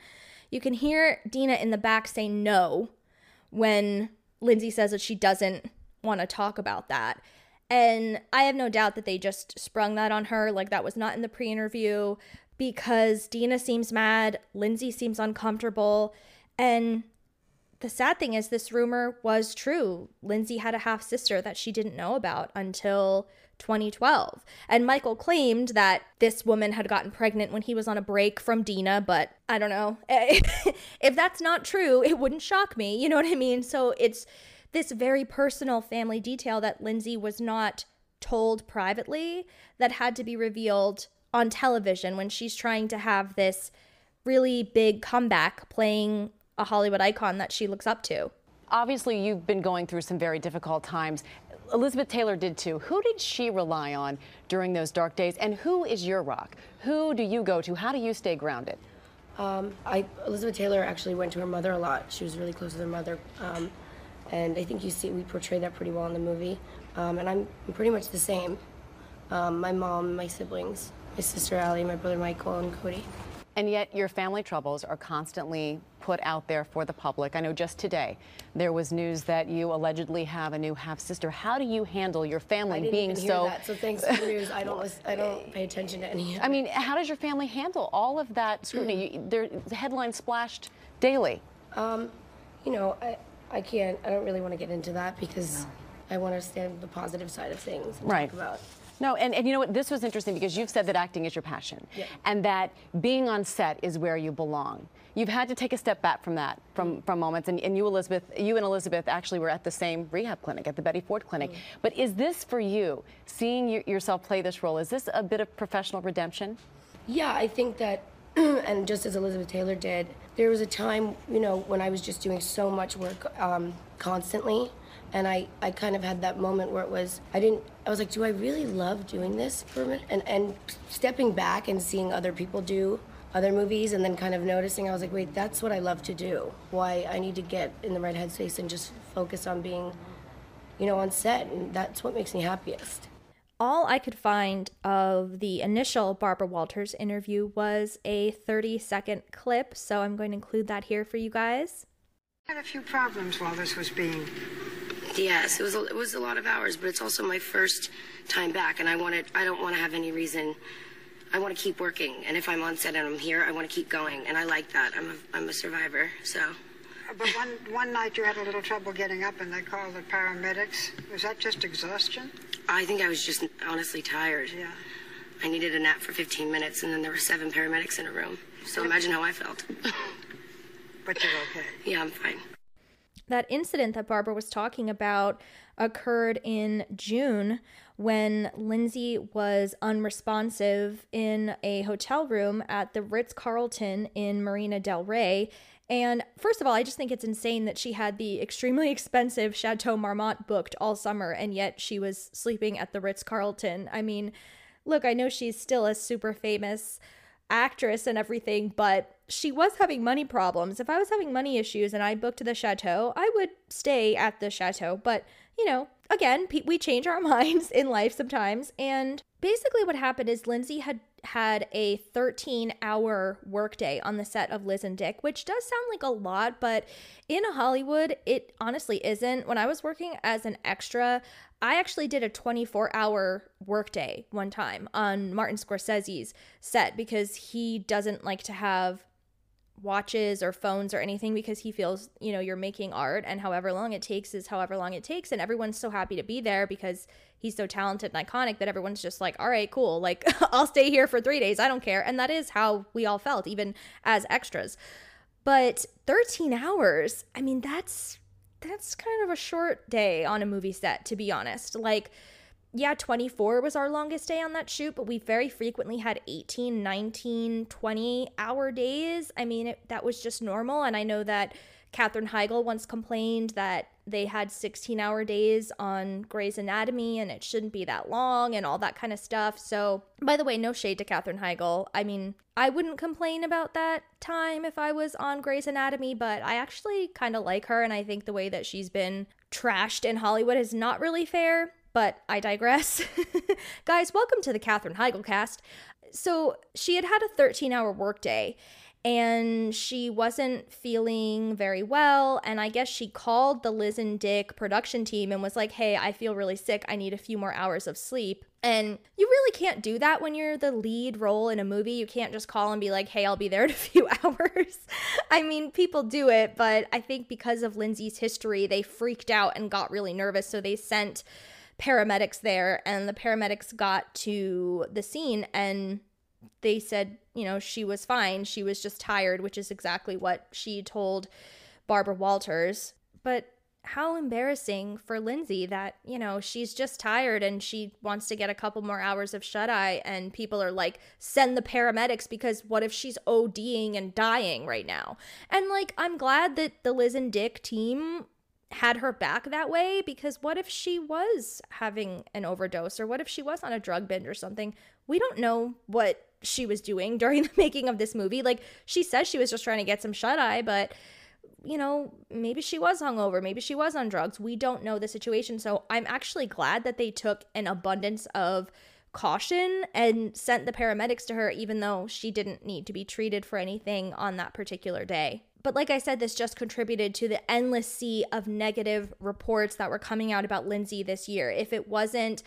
you can hear Dina in the back say no when Lindsay says that she doesn't want to talk about that. And I have no doubt that they just sprung that on her. Like that was not in the pre interview because Dina seems mad, Lindsay seems uncomfortable. And the sad thing is, this rumor was true. Lindsay had a half sister that she didn't know about until 2012. And Michael claimed that this woman had gotten pregnant when he was on a break from Dina, but I don't know. if that's not true, it wouldn't shock me. You know what I mean? So it's this very personal family detail that Lindsay was not told privately that had to be revealed on television when she's trying to have this really big comeback playing a Hollywood icon that she looks up to. Obviously, you've been going through some very difficult times. Elizabeth Taylor did too. Who did she rely on during those dark days? And who is your rock? Who do you go to? How do you stay grounded? Um, I, Elizabeth Taylor actually went to her mother a lot. She was really close with her mother. Um, and I think you see we portray that pretty well in the movie. Um, and I'm, I'm, pretty much the same. Um, my mom, my siblings, my sister Ali, my brother Michael, and Cody. And yet your family troubles are constantly put out there for the public. I know just today there was news that you allegedly have a new half sister. How do you handle your family being so? That, so thanks for the news. I don't. I don't pay attention to any. I mean, how does your family handle all of that scrutiny? you, there, the headlines splashed daily. Um, you know, I, I can't. I don't really want to get into that because no. I want to stand the positive side of things. right. about no, and, and you know what? This was interesting because you've said that acting is your passion yeah. and that being on set is where you belong. You've had to take a step back from that, from, from moments, and, and you, Elizabeth, you and Elizabeth actually were at the same rehab clinic, at the Betty Ford Clinic. Mm. But is this for you, seeing you, yourself play this role, is this a bit of professional redemption? Yeah, I think that, and just as Elizabeth Taylor did, there was a time, you know, when I was just doing so much work um, constantly and I, I kind of had that moment where it was I didn't I was like, do I really love doing this for a minute? And and stepping back and seeing other people do other movies and then kind of noticing I was like, wait, that's what I love to do. Why I need to get in the right headspace and just focus on being, you know, on set and that's what makes me happiest. All I could find of the initial Barbara Walters interview was a 30 second clip, so I'm going to include that here for you guys. I had a few problems while this was being Yes, it was a, it was a lot of hours, but it's also my first time back, and I wanted I don't want to have any reason. I want to keep working, and if I'm on set and I'm here, I want to keep going, and I like that. I'm a, I'm a survivor, so. But one one night you had a little trouble getting up, and they called the paramedics. Was that just exhaustion? I think I was just honestly tired. Yeah. I needed a nap for 15 minutes, and then there were seven paramedics in a room. So imagine how I felt. but you're okay. Yeah, I'm fine that incident that Barbara was talking about occurred in June when Lindsay was unresponsive in a hotel room at the Ritz Carlton in Marina Del Rey. And first of all, I just think it's insane that she had the extremely expensive Chateau Marmont booked all summer and yet she was sleeping at the Ritz Carlton. I mean, look, I know she's still a super famous actress and everything, but she was having money problems. If I was having money issues and I booked the chateau, I would stay at the chateau. But, you know, again, we change our minds in life sometimes. And basically, what happened is Lindsay had had a 13 hour workday on the set of Liz and Dick, which does sound like a lot, but in Hollywood, it honestly isn't. When I was working as an extra, I actually did a 24 hour workday one time on Martin Scorsese's set because he doesn't like to have watches or phones or anything because he feels, you know, you're making art and however long it takes is however long it takes. And everyone's so happy to be there because he's so talented and iconic that everyone's just like, all right, cool. Like, I'll stay here for three days. I don't care. And that is how we all felt, even as extras. But 13 hours, I mean, that's that's kind of a short day on a movie set, to be honest. Like, yeah, 24 was our longest day on that shoot, but we very frequently had 18, 19, 20 hour days. I mean, it, that was just normal. And I know that Katherine Heigl once complained that they had 16 hour days on Grey's Anatomy and it shouldn't be that long and all that kind of stuff. So, by the way, no shade to Katherine Heigl. I mean, I wouldn't complain about that time if I was on Grey's Anatomy, but I actually kind of like her and I think the way that she's been trashed in Hollywood is not really fair. But I digress. Guys, welcome to the Katherine Heigl cast. So she had had a 13 hour workday and she wasn't feeling very well. And I guess she called the Liz and Dick production team and was like, hey, I feel really sick. I need a few more hours of sleep. And you really can't do that when you're the lead role in a movie. You can't just call and be like, hey, I'll be there in a few hours. I mean, people do it, but I think because of Lindsay's history, they freaked out and got really nervous. So they sent paramedics there, and the paramedics got to the scene and they said, you know, she was fine. She was just tired, which is exactly what she told Barbara Walters. But how embarrassing for Lindsay that, you know, she's just tired and she wants to get a couple more hours of shut eye. And people are like, send the paramedics because what if she's ODing and dying right now? And like, I'm glad that the Liz and Dick team had her back that way because what if she was having an overdose or what if she was on a drug binge or something? We don't know what she was doing during the making of this movie. Like she says she was just trying to get some shut eye, but you know, maybe she was hungover, maybe she was on drugs. We don't know the situation. So I'm actually glad that they took an abundance of caution and sent the paramedics to her, even though she didn't need to be treated for anything on that particular day. But like I said, this just contributed to the endless sea of negative reports that were coming out about Lindsay this year. If it wasn't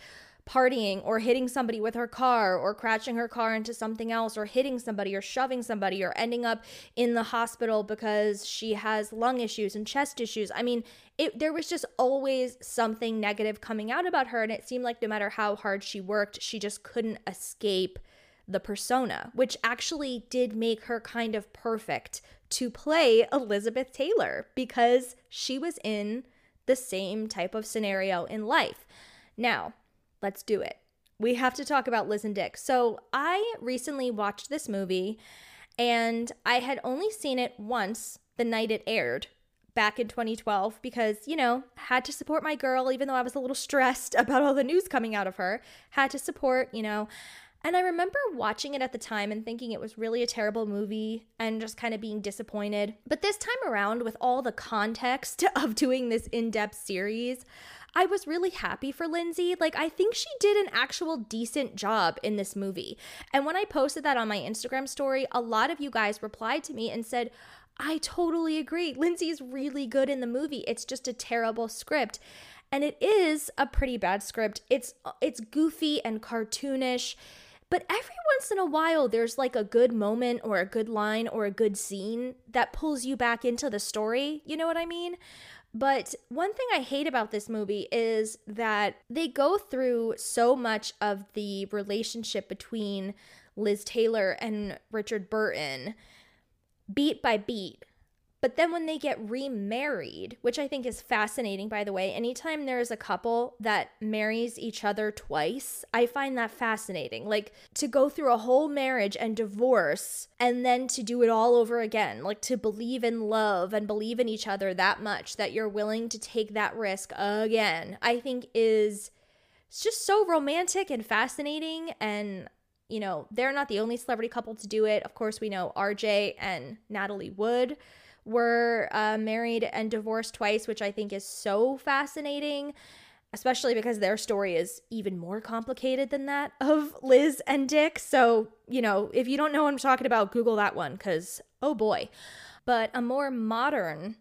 partying or hitting somebody with her car or crashing her car into something else or hitting somebody or shoving somebody or ending up in the hospital because she has lung issues and chest issues. I mean, it there was just always something negative coming out about her and it seemed like no matter how hard she worked, she just couldn't escape the persona, which actually did make her kind of perfect to play Elizabeth Taylor because she was in the same type of scenario in life. Now, Let's do it. We have to talk about Liz and Dick. So, I recently watched this movie and I had only seen it once the night it aired back in 2012 because, you know, had to support my girl even though I was a little stressed about all the news coming out of her. Had to support, you know. And I remember watching it at the time and thinking it was really a terrible movie and just kind of being disappointed. But this time around, with all the context of doing this in depth series, I was really happy for Lindsay. Like, I think she did an actual decent job in this movie. And when I posted that on my Instagram story, a lot of you guys replied to me and said, I totally agree. Lindsay's really good in the movie. It's just a terrible script. And it is a pretty bad script. It's it's goofy and cartoonish. But every once in a while, there's like a good moment or a good line or a good scene that pulls you back into the story. You know what I mean? But one thing I hate about this movie is that they go through so much of the relationship between Liz Taylor and Richard Burton beat by beat but then when they get remarried, which I think is fascinating, by the way, anytime there's a couple that marries each other twice, I find that fascinating. Like to go through a whole marriage and divorce and then to do it all over again, like to believe in love and believe in each other that much that you're willing to take that risk again, I think is it's just so romantic and fascinating and you know, they're not the only celebrity couple to do it. Of course, we know RJ and Natalie Wood were uh, married and divorced twice, which I think is so fascinating, especially because their story is even more complicated than that of Liz and Dick. So, you know, if you don't know what I'm talking about, Google that one because, oh boy. But a more modern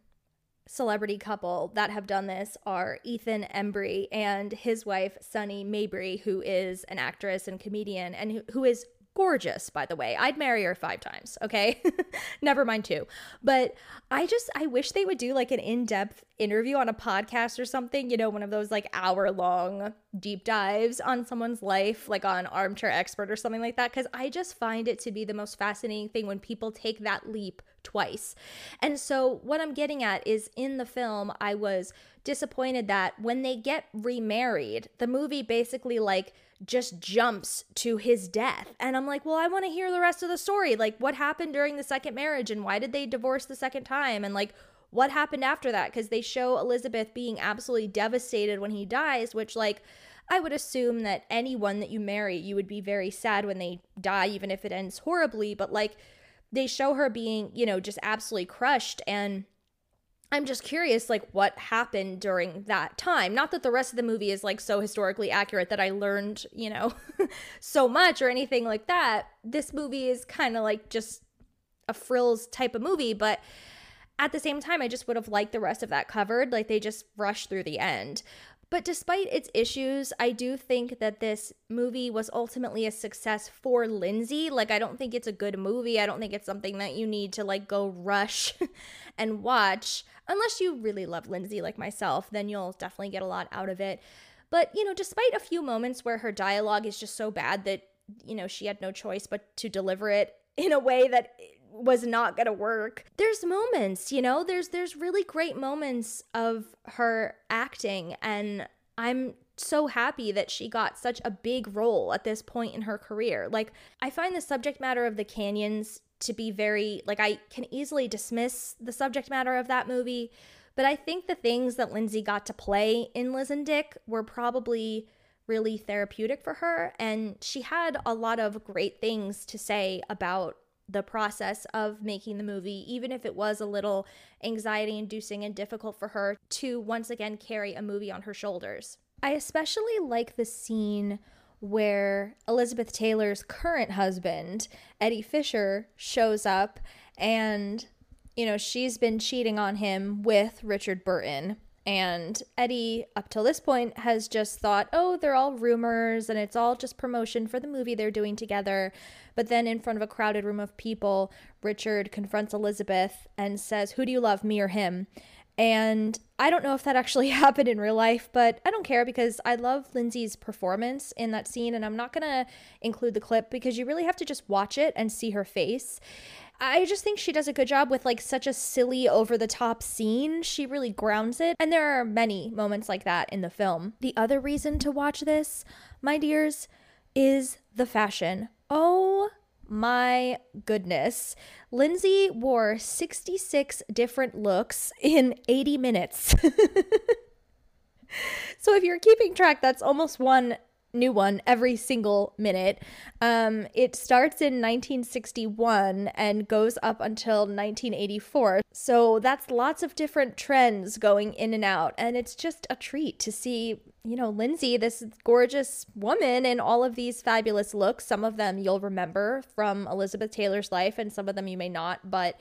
celebrity couple that have done this are Ethan Embry and his wife, Sunny Mabrey, who is an actress and comedian and who, who is gorgeous, by the way. I'd marry her five times, okay? Never mind two. But I just, I wish they would do like an in depth interview on a podcast or something, you know, one of those like hour long deep dives on someone's life, like on Armchair Expert or something like that. Cause I just find it to be the most fascinating thing when people take that leap twice. And so, what I'm getting at is in the film, I was disappointed that when they get remarried, the movie basically like, just jumps to his death. And I'm like, well, I want to hear the rest of the story. Like, what happened during the second marriage and why did they divorce the second time? And like, what happened after that? Because they show Elizabeth being absolutely devastated when he dies, which, like, I would assume that anyone that you marry, you would be very sad when they die, even if it ends horribly. But like, they show her being, you know, just absolutely crushed. And I'm just curious, like, what happened during that time. Not that the rest of the movie is like so historically accurate that I learned, you know, so much or anything like that. This movie is kind of like just a frills type of movie, but at the same time, I just would have liked the rest of that covered. Like they just rushed through the end. But despite its issues, I do think that this movie was ultimately a success for Lindsay. Like, I don't think it's a good movie. I don't think it's something that you need to like go rush and watch. Unless you really love Lindsay, like myself, then you'll definitely get a lot out of it. But, you know, despite a few moments where her dialogue is just so bad that, you know, she had no choice but to deliver it in a way that was not going to work. There's moments, you know, there's there's really great moments of her acting and I'm so happy that she got such a big role at this point in her career. Like I find the subject matter of the canyons to be very like I can easily dismiss the subject matter of that movie, but I think the things that Lindsay got to play in Liz and Dick were probably really therapeutic for her and she had a lot of great things to say about the process of making the movie, even if it was a little anxiety inducing and difficult for her to once again carry a movie on her shoulders. I especially like the scene where Elizabeth Taylor's current husband, Eddie Fisher, shows up and, you know, she's been cheating on him with Richard Burton. And Eddie, up till this point, has just thought, oh, they're all rumors and it's all just promotion for the movie they're doing together. But then, in front of a crowded room of people, Richard confronts Elizabeth and says, Who do you love, me or him? And I don't know if that actually happened in real life, but I don't care because I love Lindsay's performance in that scene. And I'm not going to include the clip because you really have to just watch it and see her face. I just think she does a good job with like such a silly over the top scene. She really grounds it. And there are many moments like that in the film. The other reason to watch this, my dears, is the fashion. Oh my goodness. Lindsay wore 66 different looks in 80 minutes. so if you're keeping track, that's almost one new one every single minute. Um, it starts in 1961 and goes up until 1984. So that's lots of different trends going in and out. And it's just a treat to see, you know, Lindsay, this gorgeous woman, in all of these fabulous looks. Some of them you'll remember from Elizabeth Taylor's life, and some of them you may not. But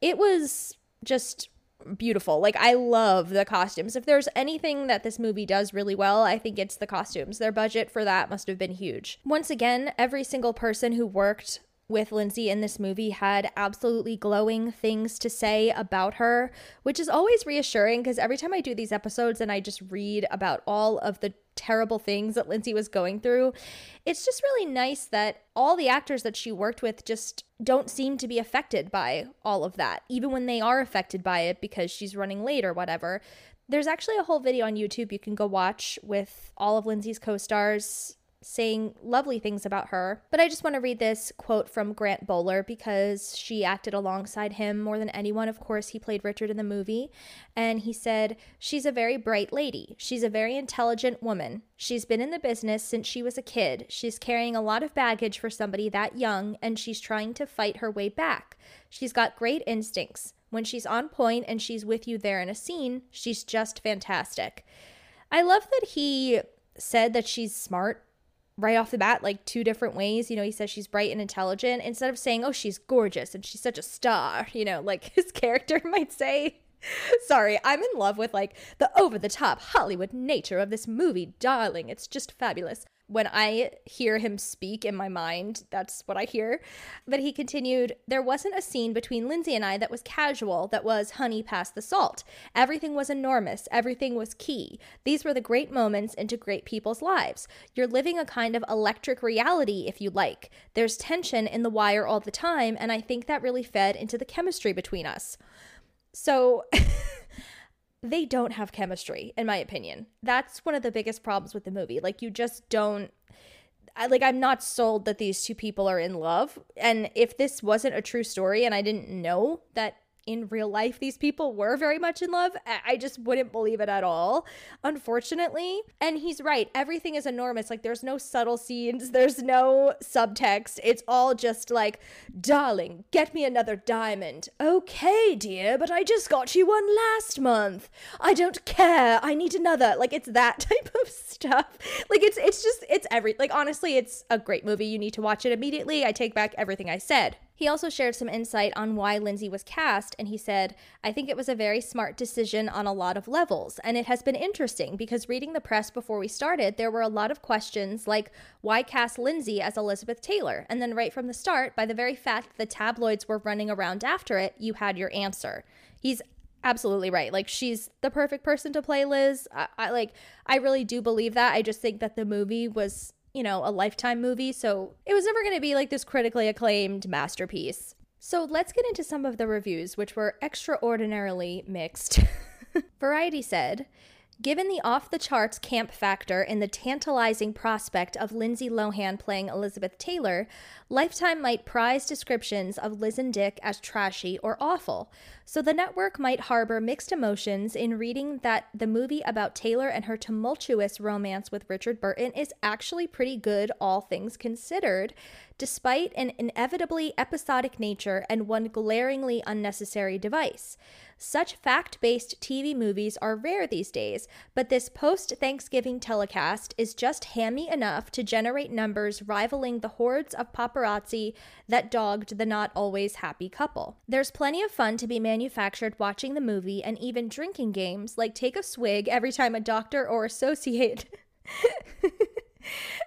it was just beautiful. Like I love the costumes. If there's anything that this movie does really well, I think it's the costumes. Their budget for that must have been huge. Once again, every single person who worked with Lindsay in this movie had absolutely glowing things to say about her, which is always reassuring because every time I do these episodes and I just read about all of the terrible things that Lindsay was going through, it's just really nice that all the actors that she worked with just don't seem to be affected by all of that, even when they are affected by it because she's running late or whatever. There's actually a whole video on YouTube you can go watch with all of Lindsay's co stars saying lovely things about her. But I just want to read this quote from Grant Bowler because she acted alongside him more than anyone. Of course, he played Richard in the movie. And he said, She's a very bright lady. She's a very intelligent woman. She's been in the business since she was a kid. She's carrying a lot of baggage for somebody that young, and she's trying to fight her way back. She's got great instincts. When she's on point and she's with you there in a scene, she's just fantastic. I love that he said that she's smart right off the bat like two different ways. You know, he says she's bright and intelligent instead of saying, "Oh, she's gorgeous and she's such a star." You know, like his character might say. Sorry, I'm in love with like the over the top Hollywood nature of this movie, darling. It's just fabulous when I hear him speak in my mind, that's what I hear. But he continued, There wasn't a scene between Lindsay and I that was casual, that was honey past the salt. Everything was enormous, everything was key. These were the great moments into great people's lives. You're living a kind of electric reality, if you like. There's tension in the wire all the time, and I think that really fed into the chemistry between us. So. they don't have chemistry in my opinion. That's one of the biggest problems with the movie. Like you just don't I, like i'm not sold that these two people are in love. And if this wasn't a true story and i didn't know that in real life these people were very much in love. I just wouldn't believe it at all, unfortunately. And he's right. Everything is enormous. Like there's no subtle scenes, there's no subtext. It's all just like, darling, get me another diamond. Okay, dear, but I just got you one last month. I don't care. I need another. Like it's that type of stuff. Like it's it's just it's every like honestly, it's a great movie. You need to watch it immediately. I take back everything I said. He also shared some insight on why Lindsay was cast, and he said, I think it was a very smart decision on a lot of levels, and it has been interesting because reading the press before we started, there were a lot of questions like, why cast Lindsay as Elizabeth Taylor? And then right from the start, by the very fact that the tabloids were running around after it, you had your answer. He's absolutely right. Like she's the perfect person to play Liz. I, I like I really do believe that. I just think that the movie was you know, a lifetime movie, so it was never going to be like this critically acclaimed masterpiece. So let's get into some of the reviews, which were extraordinarily mixed. Variety said, Given the off the charts camp factor and the tantalizing prospect of Lindsay Lohan playing Elizabeth Taylor, Lifetime might prize descriptions of Liz and Dick as trashy or awful. So the network might harbor mixed emotions in reading that the movie about Taylor and her tumultuous romance with Richard Burton is actually pretty good, all things considered, despite an inevitably episodic nature and one glaringly unnecessary device. Such fact based TV movies are rare these days, but this post Thanksgiving telecast is just hammy enough to generate numbers rivaling the hordes of paparazzi that dogged the not always happy couple. There's plenty of fun to be manufactured watching the movie and even drinking games like take a swig every time a doctor or associate.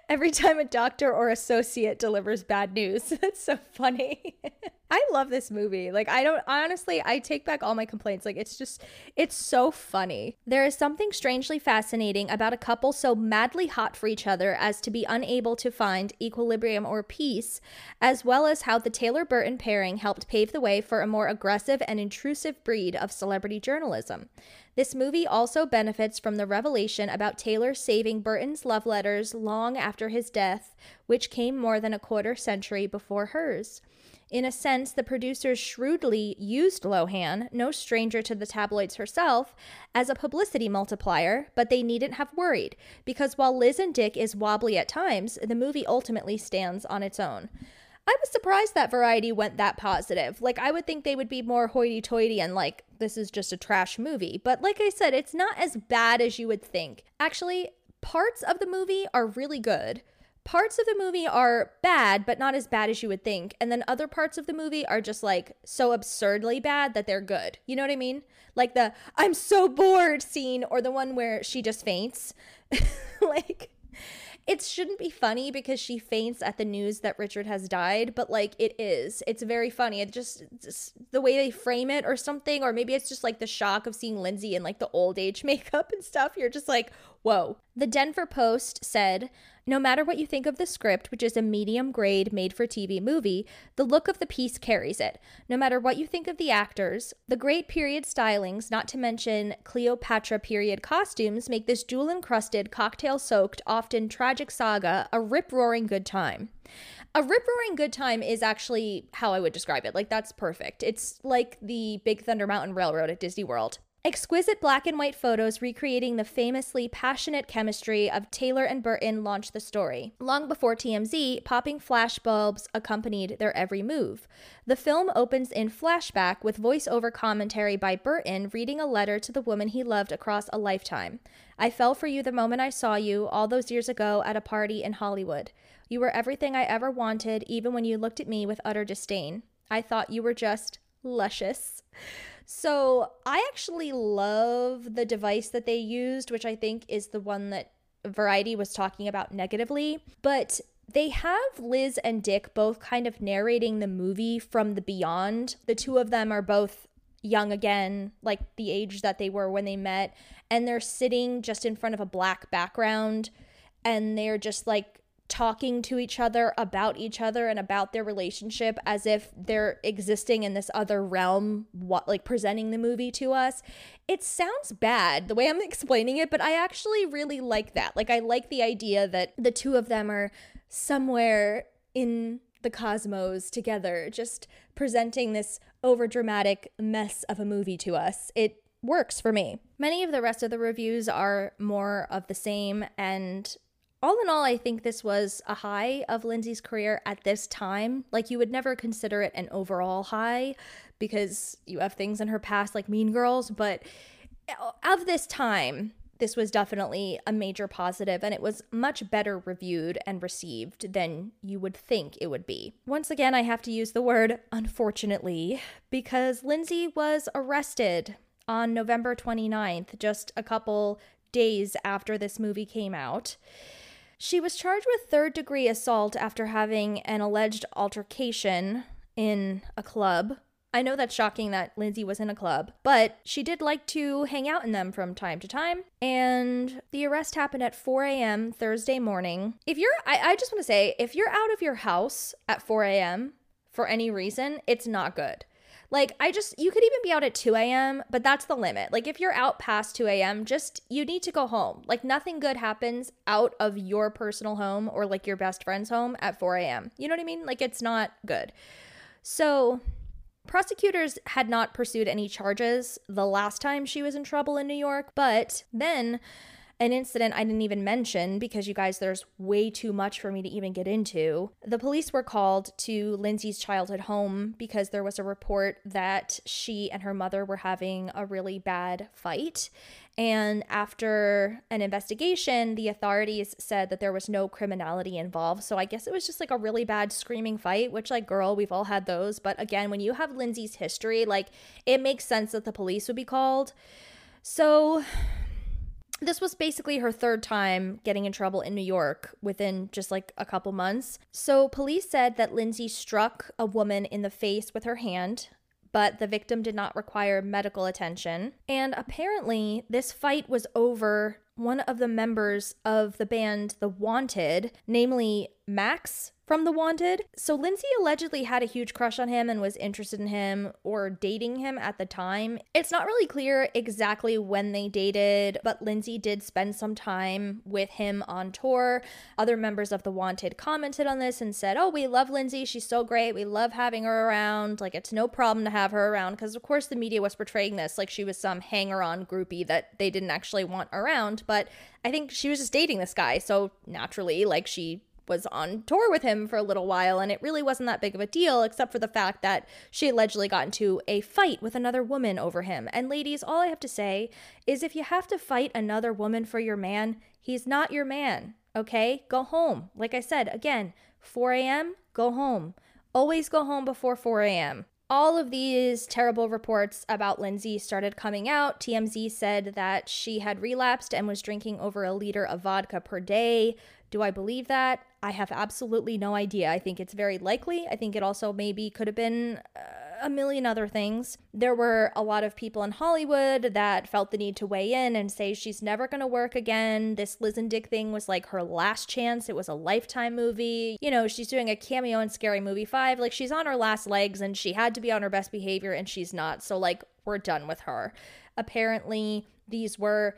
every time a doctor or associate delivers bad news. That's so funny. I love this movie. Like, I don't honestly, I take back all my complaints. Like, it's just, it's so funny. There is something strangely fascinating about a couple so madly hot for each other as to be unable to find equilibrium or peace, as well as how the Taylor Burton pairing helped pave the way for a more aggressive and intrusive breed of celebrity journalism. This movie also benefits from the revelation about Taylor saving Burton's love letters long after his death, which came more than a quarter century before hers. In a sense, the producers shrewdly used Lohan, no stranger to the tabloids herself, as a publicity multiplier, but they needn't have worried, because while Liz and Dick is wobbly at times, the movie ultimately stands on its own. I was surprised that Variety went that positive. Like, I would think they would be more hoity toity and like, this is just a trash movie. But like I said, it's not as bad as you would think. Actually, parts of the movie are really good parts of the movie are bad, but not as bad as you would think. And then other parts of the movie are just like so absurdly bad that they're good. You know what I mean? Like the I'm so bored scene or the one where she just faints. like it shouldn't be funny because she faints at the news that Richard has died, but like it is. It's very funny. It just, just, the way they frame it or something, or maybe it's just like the shock of seeing Lindsay in like the old age makeup and stuff. You're just like, whoa. The Denver Post said, no matter what you think of the script, which is a medium grade made for TV movie, the look of the piece carries it. No matter what you think of the actors, the great period stylings, not to mention Cleopatra period costumes, make this jewel encrusted, cocktail soaked, often tragic saga a rip roaring good time. A rip roaring good time is actually how I would describe it. Like, that's perfect. It's like the Big Thunder Mountain Railroad at Disney World. Exquisite black and white photos recreating the famously passionate chemistry of Taylor and Burton launched the story. Long before TMZ, popping flashbulbs accompanied their every move. The film opens in flashback with voiceover commentary by Burton reading a letter to the woman he loved across a lifetime. I fell for you the moment I saw you all those years ago at a party in Hollywood. You were everything I ever wanted, even when you looked at me with utter disdain. I thought you were just luscious. So I actually love the device that they used, which I think is the one that Variety was talking about negatively. But they have Liz and Dick both kind of narrating the movie from the beyond. The two of them are both young again, like the age that they were when they met, and they're sitting just in front of a black background and they're just like talking to each other about each other and about their relationship as if they're existing in this other realm what like presenting the movie to us. It sounds bad the way i'm explaining it but i actually really like that. Like i like the idea that the two of them are somewhere in the cosmos together just presenting this over dramatic mess of a movie to us. It works for me. Many of the rest of the reviews are more of the same and all in all, I think this was a high of Lindsay's career at this time. Like, you would never consider it an overall high because you have things in her past like Mean Girls, but of this time, this was definitely a major positive and it was much better reviewed and received than you would think it would be. Once again, I have to use the word unfortunately because Lindsay was arrested on November 29th, just a couple days after this movie came out. She was charged with third degree assault after having an alleged altercation in a club. I know that's shocking that Lindsay was in a club, but she did like to hang out in them from time to time. And the arrest happened at 4 a.m. Thursday morning. If you're, I, I just want to say, if you're out of your house at 4 a.m. for any reason, it's not good. Like, I just, you could even be out at 2 a.m., but that's the limit. Like, if you're out past 2 a.m., just, you need to go home. Like, nothing good happens out of your personal home or like your best friend's home at 4 a.m. You know what I mean? Like, it's not good. So, prosecutors had not pursued any charges the last time she was in trouble in New York, but then an incident I didn't even mention because you guys, there's way too much for me to even get into. The police were called to Lindsay's childhood home because there was a report that she and her mother were having a really bad fight. And after an investigation, the authorities said that there was no criminality involved. So I guess it was just like a really bad screaming fight, which, like, girl, we've all had those. But again, when you have Lindsay's history, like, it makes sense that the police would be called. So this was basically her third time getting in trouble in New York within just like a couple months. So, police said that Lindsay struck a woman in the face with her hand, but the victim did not require medical attention. And apparently, this fight was over one of the members of the band The Wanted, namely Max from The Wanted. So Lindsay allegedly had a huge crush on him and was interested in him or dating him at the time. It's not really clear exactly when they dated, but Lindsay did spend some time with him on tour. Other members of The Wanted commented on this and said, Oh, we love Lindsay. She's so great. We love having her around. Like, it's no problem to have her around. Because, of course, the media was portraying this like she was some hanger on groupie that they didn't actually want around. But I think she was just dating this guy. So naturally, like, she was on tour with him for a little while, and it really wasn't that big of a deal, except for the fact that she allegedly got into a fight with another woman over him. And ladies, all I have to say is if you have to fight another woman for your man, he's not your man, okay? Go home. Like I said, again, 4 a.m., go home. Always go home before 4 a.m. All of these terrible reports about Lindsay started coming out. TMZ said that she had relapsed and was drinking over a liter of vodka per day. Do I believe that? I have absolutely no idea. I think it's very likely. I think it also maybe could have been uh, a million other things. There were a lot of people in Hollywood that felt the need to weigh in and say she's never going to work again. This Liz and Dick thing was like her last chance. It was a lifetime movie. You know, she's doing a cameo in Scary Movie 5. Like she's on her last legs and she had to be on her best behavior and she's not. So like we're done with her. Apparently, these were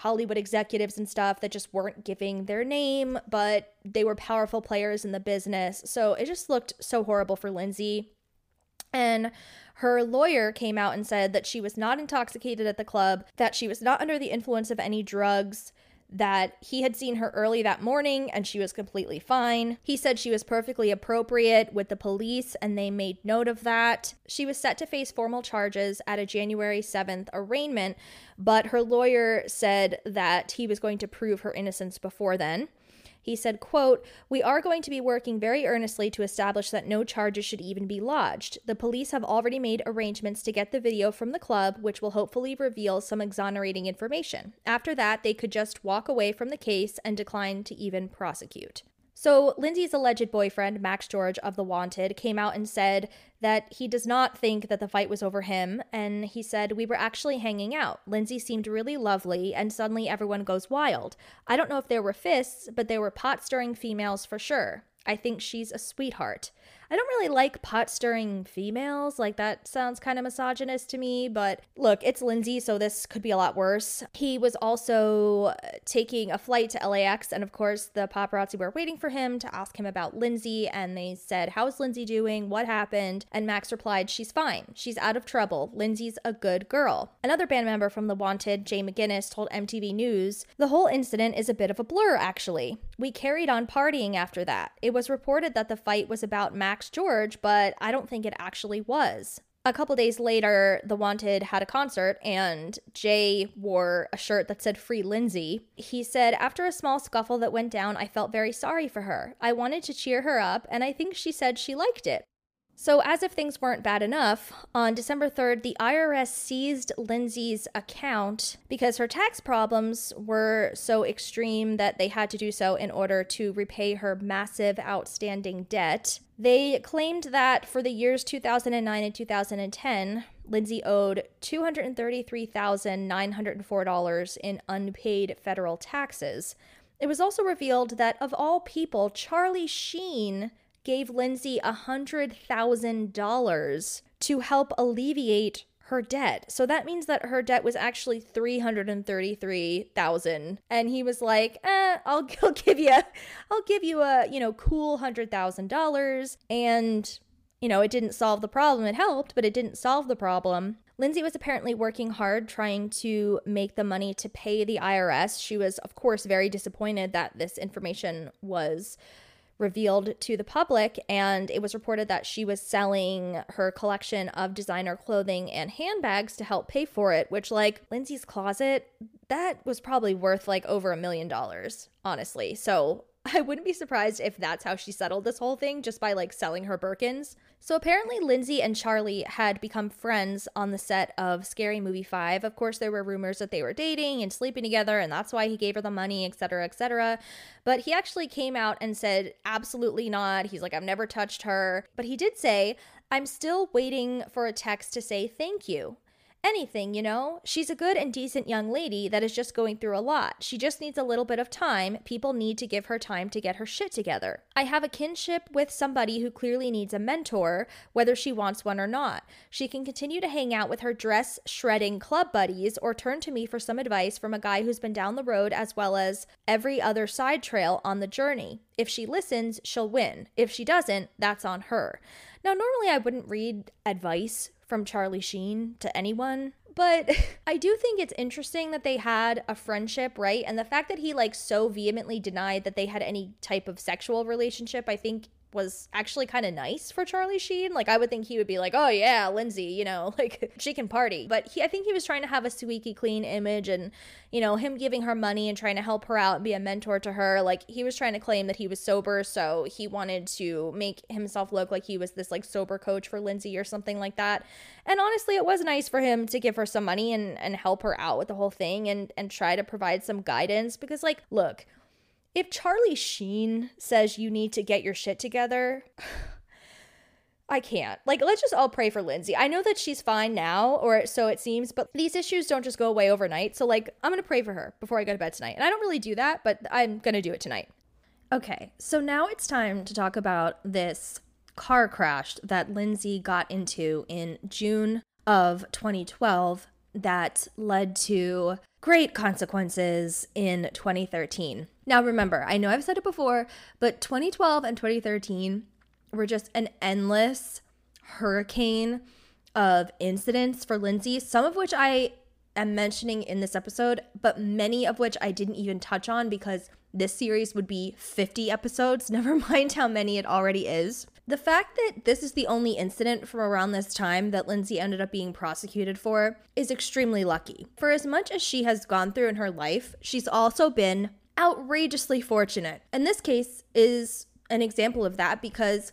Hollywood executives and stuff that just weren't giving their name, but they were powerful players in the business. So it just looked so horrible for Lindsay. And her lawyer came out and said that she was not intoxicated at the club, that she was not under the influence of any drugs, that he had seen her early that morning and she was completely fine. He said she was perfectly appropriate with the police and they made note of that. She was set to face formal charges at a January 7th arraignment, but her lawyer said that he was going to prove her innocence before then. He said, quote, We are going to be working very earnestly to establish that no charges should even be lodged. The police have already made arrangements to get the video from the club, which will hopefully reveal some exonerating information. After that, they could just walk away from the case and decline to even prosecute. So, Lindsay's alleged boyfriend, Max George of The Wanted, came out and said that he does not think that the fight was over him. And he said, We were actually hanging out. Lindsay seemed really lovely, and suddenly everyone goes wild. I don't know if there were fists, but there were pot stirring females for sure. I think she's a sweetheart. I don't really like pot stirring females. Like, that sounds kind of misogynist to me, but look, it's Lindsay, so this could be a lot worse. He was also uh, taking a flight to LAX, and of course, the paparazzi were waiting for him to ask him about Lindsay, and they said, How's Lindsay doing? What happened? And Max replied, She's fine. She's out of trouble. Lindsay's a good girl. Another band member from The Wanted, Jay McGuiness, told MTV News, The whole incident is a bit of a blur, actually. We carried on partying after that. It was reported that the fight was about Max George, but I don't think it actually was. A couple days later, The Wanted had a concert and Jay wore a shirt that said Free Lindsay. He said, After a small scuffle that went down, I felt very sorry for her. I wanted to cheer her up, and I think she said she liked it. So, as if things weren't bad enough, on December 3rd, the IRS seized Lindsay's account because her tax problems were so extreme that they had to do so in order to repay her massive outstanding debt. They claimed that for the years 2009 and 2010, Lindsay owed $233,904 in unpaid federal taxes. It was also revealed that, of all people, Charlie Sheen gave Lindsay $100,000 to help alleviate her debt. So that means that her debt was actually 333,000 and he was like, "Eh, I'll, I'll give you I'll give you a, you know, cool $100,000." And you know, it didn't solve the problem. It helped, but it didn't solve the problem. Lindsay was apparently working hard trying to make the money to pay the IRS. She was, of course, very disappointed that this information was revealed to the public, and it was reported that she was selling her collection of designer clothing and handbags to help pay for it, which, like, Lindsay's closet, that was probably worth like over a million dollars, honestly. So I wouldn't be surprised if that's how she settled this whole thing, just by like selling her Birkins. So apparently, Lindsay and Charlie had become friends on the set of Scary Movie 5. Of course, there were rumors that they were dating and sleeping together, and that's why he gave her the money, etc., etc. But he actually came out and said, absolutely not. He's like, I've never touched her. But he did say, I'm still waiting for a text to say thank you. Anything, you know? She's a good and decent young lady that is just going through a lot. She just needs a little bit of time. People need to give her time to get her shit together. I have a kinship with somebody who clearly needs a mentor, whether she wants one or not. She can continue to hang out with her dress shredding club buddies or turn to me for some advice from a guy who's been down the road as well as every other side trail on the journey. If she listens, she'll win. If she doesn't, that's on her. Now, normally I wouldn't read advice from Charlie Sheen to anyone. But I do think it's interesting that they had a friendship, right? And the fact that he like so vehemently denied that they had any type of sexual relationship, I think was actually kind of nice for Charlie Sheen. Like I would think he would be like, "Oh yeah, Lindsay, you know, like she can party." But he I think he was trying to have a squeaky clean image and, you know, him giving her money and trying to help her out and be a mentor to her. Like he was trying to claim that he was sober, so he wanted to make himself look like he was this like sober coach for Lindsay or something like that. And honestly, it was nice for him to give her some money and and help her out with the whole thing and and try to provide some guidance because like, look, if Charlie Sheen says you need to get your shit together, I can't. Like, let's just all pray for Lindsay. I know that she's fine now, or so it seems, but these issues don't just go away overnight. So, like, I'm gonna pray for her before I go to bed tonight. And I don't really do that, but I'm gonna do it tonight. Okay, so now it's time to talk about this car crash that Lindsay got into in June of 2012 that led to great consequences in 2013. Now, remember, I know I've said it before, but 2012 and 2013 were just an endless hurricane of incidents for Lindsay, some of which I am mentioning in this episode, but many of which I didn't even touch on because this series would be 50 episodes, never mind how many it already is. The fact that this is the only incident from around this time that Lindsay ended up being prosecuted for is extremely lucky. For as much as she has gone through in her life, she's also been outrageously fortunate. And this case is an example of that because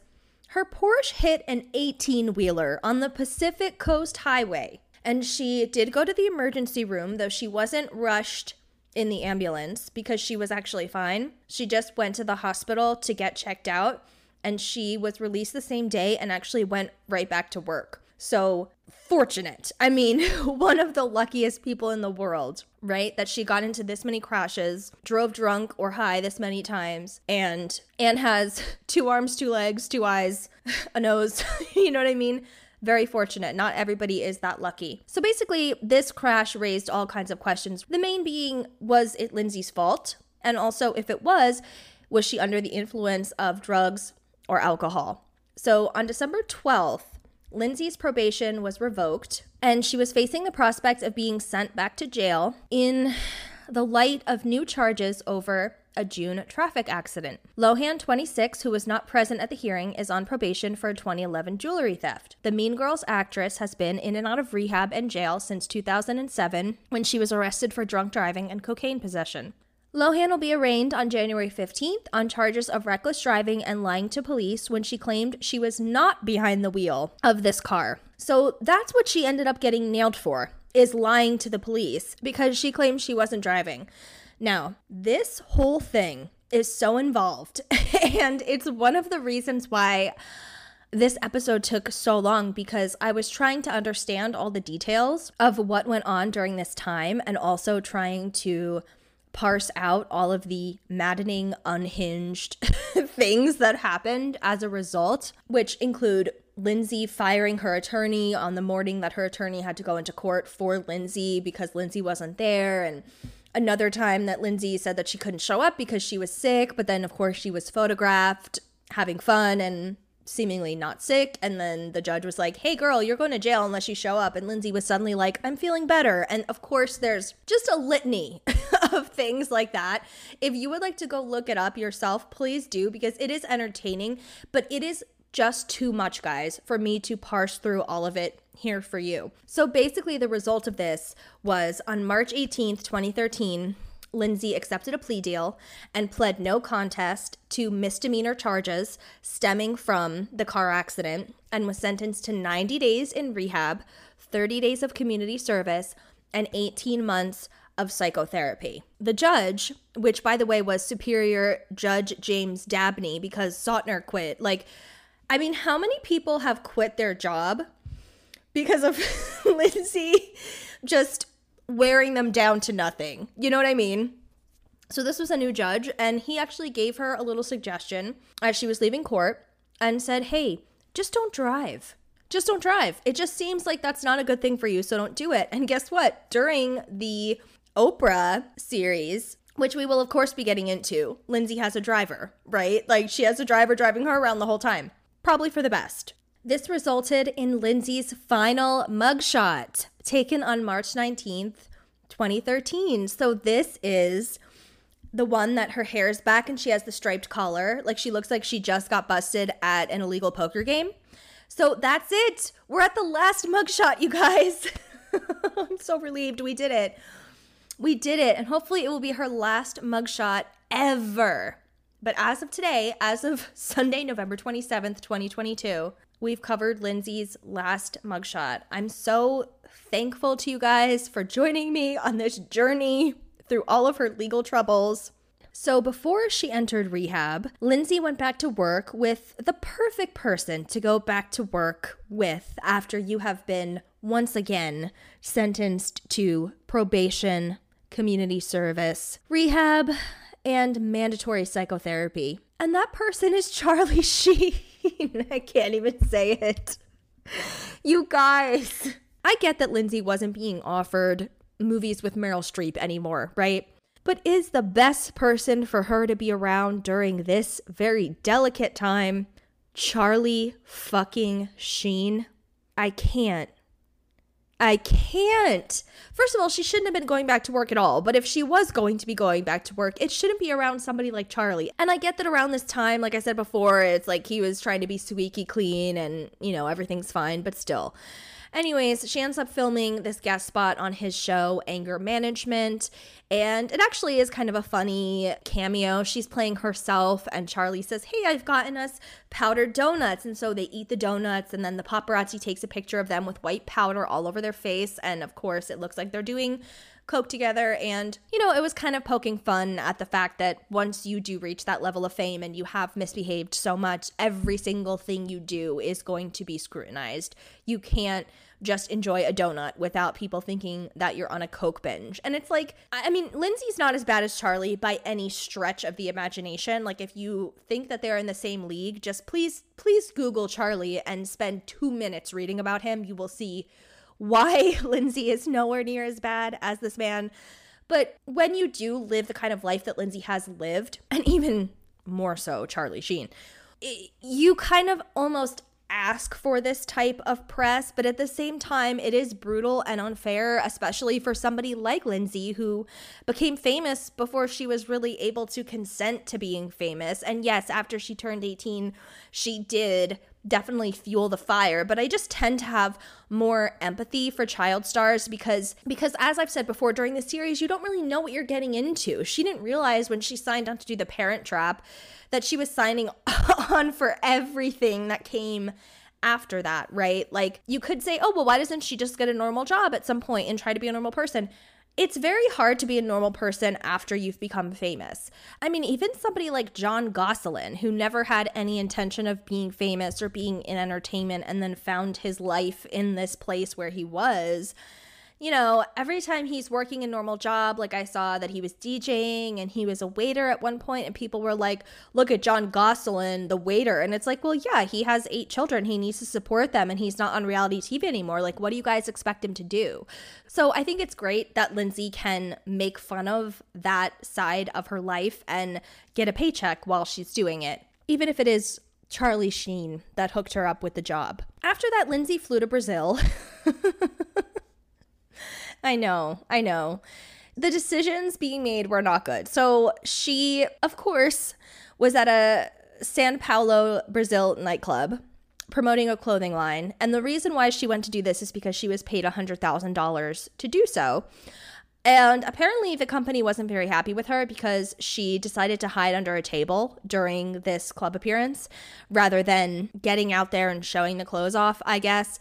her Porsche hit an 18 wheeler on the Pacific Coast Highway. And she did go to the emergency room, though she wasn't rushed in the ambulance because she was actually fine. She just went to the hospital to get checked out and she was released the same day and actually went right back to work. So fortunate. I mean, one of the luckiest people in the world, right? That she got into this many crashes, drove drunk or high this many times, and and has two arms, two legs, two eyes, a nose. you know what I mean? Very fortunate. Not everybody is that lucky. So basically, this crash raised all kinds of questions. The main being was it Lindsay's fault? And also, if it was, was she under the influence of drugs or alcohol? So on December 12th, Lindsay's probation was revoked and she was facing the prospect of being sent back to jail in the light of new charges over a June traffic accident. Lohan, 26, who was not present at the hearing, is on probation for a 2011 jewelry theft. The Mean Girls actress has been in and out of rehab and jail since 2007 when she was arrested for drunk driving and cocaine possession. Lohan will be arraigned on January 15th on charges of reckless driving and lying to police when she claimed she was not behind the wheel of this car. So that's what she ended up getting nailed for is lying to the police because she claimed she wasn't driving. Now, this whole thing is so involved and it's one of the reasons why this episode took so long because I was trying to understand all the details of what went on during this time and also trying to parse out all of the maddening, unhinged things that happened as a result, which include Lindsay firing her attorney on the morning that her attorney had to go into court for Lindsay because Lindsay wasn't there. And another time that Lindsay said that she couldn't show up because she was sick, but then, of course, she was photographed having fun and seemingly not sick. And then the judge was like, hey, girl, you're going to jail unless you show up. And Lindsay was suddenly like, I'm feeling better. And of course, there's just a litany of things like that. If you would like to go look it up yourself, please do because it is entertaining, but it is just too much, guys, for me to parse through all of it here for you. So basically, the result of this was on March 18th, 2013. Lindsay accepted a plea deal and pled no contest to misdemeanor charges stemming from the car accident and was sentenced to 90 days in rehab, 30 days of community service, and 18 months of psychotherapy. The judge, which by the way was Superior Judge James Dabney because Sautner quit, like, I mean, how many people have quit their job because of Lindsay just wearing them down to nothing. You know what I mean? So this was a new judge, and he actually gave her a little suggestion as she was leaving court and said, Hey, just don't drive. Just don't drive. It just seems like that's not a good thing for you, so don't do it. And guess what? During the Oprah series, which we will, of course, be getting into, Lindsay has a driver, right? Like she has a driver driving her around the whole time. Probably for the best. This resulted in Lindsay's final mugshot taken on March 19th, 2013. So this is the one that her hair is back and she has the striped collar. Like she looks like she just got busted at an illegal poker game. So that's it. We're at the last mugshot, you guys. I'm so relieved we did it. We did it. And hopefully it will be her last mugshot ever. But as of today, as of Sunday, November 27th, 2022, we've covered Lindsay's last mugshot. I'm so thankful to you guys for joining me on this journey through all of her legal troubles. So, before she entered rehab, Lindsay went back to work with the perfect person to go back to work with after you have been once again sentenced to probation, community service, rehab, and mandatory psychotherapy. And that person is Charlie Sheen. I can't even say it. You guys, I get that Lindsay wasn't being offered movies with Meryl Streep anymore, right? But is the best person for her to be around during this very delicate time Charlie fucking Sheen? I can't. I can't. First of all, she shouldn't have been going back to work at all. But if she was going to be going back to work, it shouldn't be around somebody like Charlie. And I get that around this time, like I said before, it's like he was trying to be squeaky clean and, you know, everything's fine, but still. Anyways, she ends up filming this guest spot on his show, Anger Management. And it actually is kind of a funny cameo. She's playing herself, and Charlie says, Hey, I've gotten us powdered donuts. And so they eat the donuts, and then the paparazzi takes a picture of them with white powder all over their face. And of course, it looks like they're doing coke together and you know it was kind of poking fun at the fact that once you do reach that level of fame and you have misbehaved so much every single thing you do is going to be scrutinized you can't just enjoy a donut without people thinking that you're on a coke binge. And it's like i mean lindsay's not as bad as charlie by any stretch of the imagination. Like if you think that they're in the same league just please please google charlie and spend two minutes reading about him. You will see why Lindsay is nowhere near as bad as this man. But when you do live the kind of life that Lindsay has lived, and even more so Charlie Sheen, you kind of almost ask for this type of press, but at the same time, it is brutal and unfair, especially for somebody like Lindsay, who became famous before she was really able to consent to being famous. And yes, after she turned 18, she did definitely fuel the fire but i just tend to have more empathy for child stars because because as i've said before during the series you don't really know what you're getting into she didn't realize when she signed on to do the parent trap that she was signing on for everything that came after that, right? Like you could say, oh, well, why doesn't she just get a normal job at some point and try to be a normal person? It's very hard to be a normal person after you've become famous. I mean, even somebody like Jon Gosselin, who never had any intention of being famous or being in entertainment and then found his life in this place where he was you know, every time he's working a normal job, like I saw that he was DJing and he was a waiter at one point, and people were like, look at Jon Gosselin, the waiter. And it's like, well, yeah, he has eight children. He needs to support them and he's not on reality TV anymore. Like, what do you guys expect him to do? So I think it's great that Lindsay can make fun of that side of her life and get a paycheck while she's doing it, even if it is Charlie Sheen that hooked her up with the job. After that, Lindsay flew to Brazil. I know, I know. The decisions being made were not good. So she, of course, was at a San Paulo, Brazil nightclub promoting a clothing line. And the reason why she went to do this is because she was paid $100,000 to do so. And apparently, the company wasn't very happy with her because she decided to hide under a table during this club appearance rather than getting out there and showing the clothes off, I guess.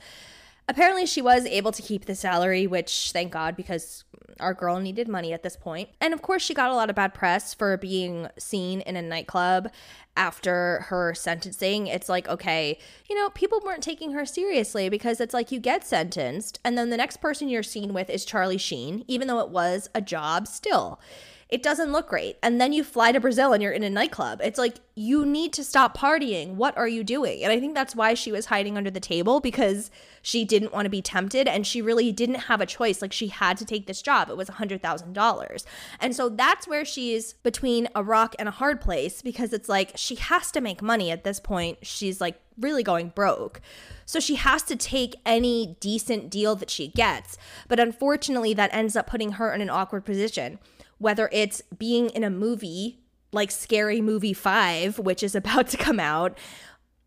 Apparently, she was able to keep the salary, which thank God, because our girl needed money at this point. And of course, she got a lot of bad press for being seen in a nightclub after her sentencing. It's like, okay, you know, people weren't taking her seriously because it's like you get sentenced, and then the next person you're seen with is Charlie Sheen, even though it was a job still it doesn't look great. And then you fly to Brazil and you're in a nightclub. It's like, you need to stop partying. What are you doing? And I think that's why she was hiding under the table because she didn't want to be tempted and she really didn't have a choice. Like, she had to take this job. It was $100,000. And so that's where she's between a rock and a hard place because it's like she has to make money at this point. She's like really going broke. So she has to take any decent deal that she gets. But unfortunately, that ends up putting her in an awkward position whether it's being in a movie like Scary Movie 5, which is about to come out,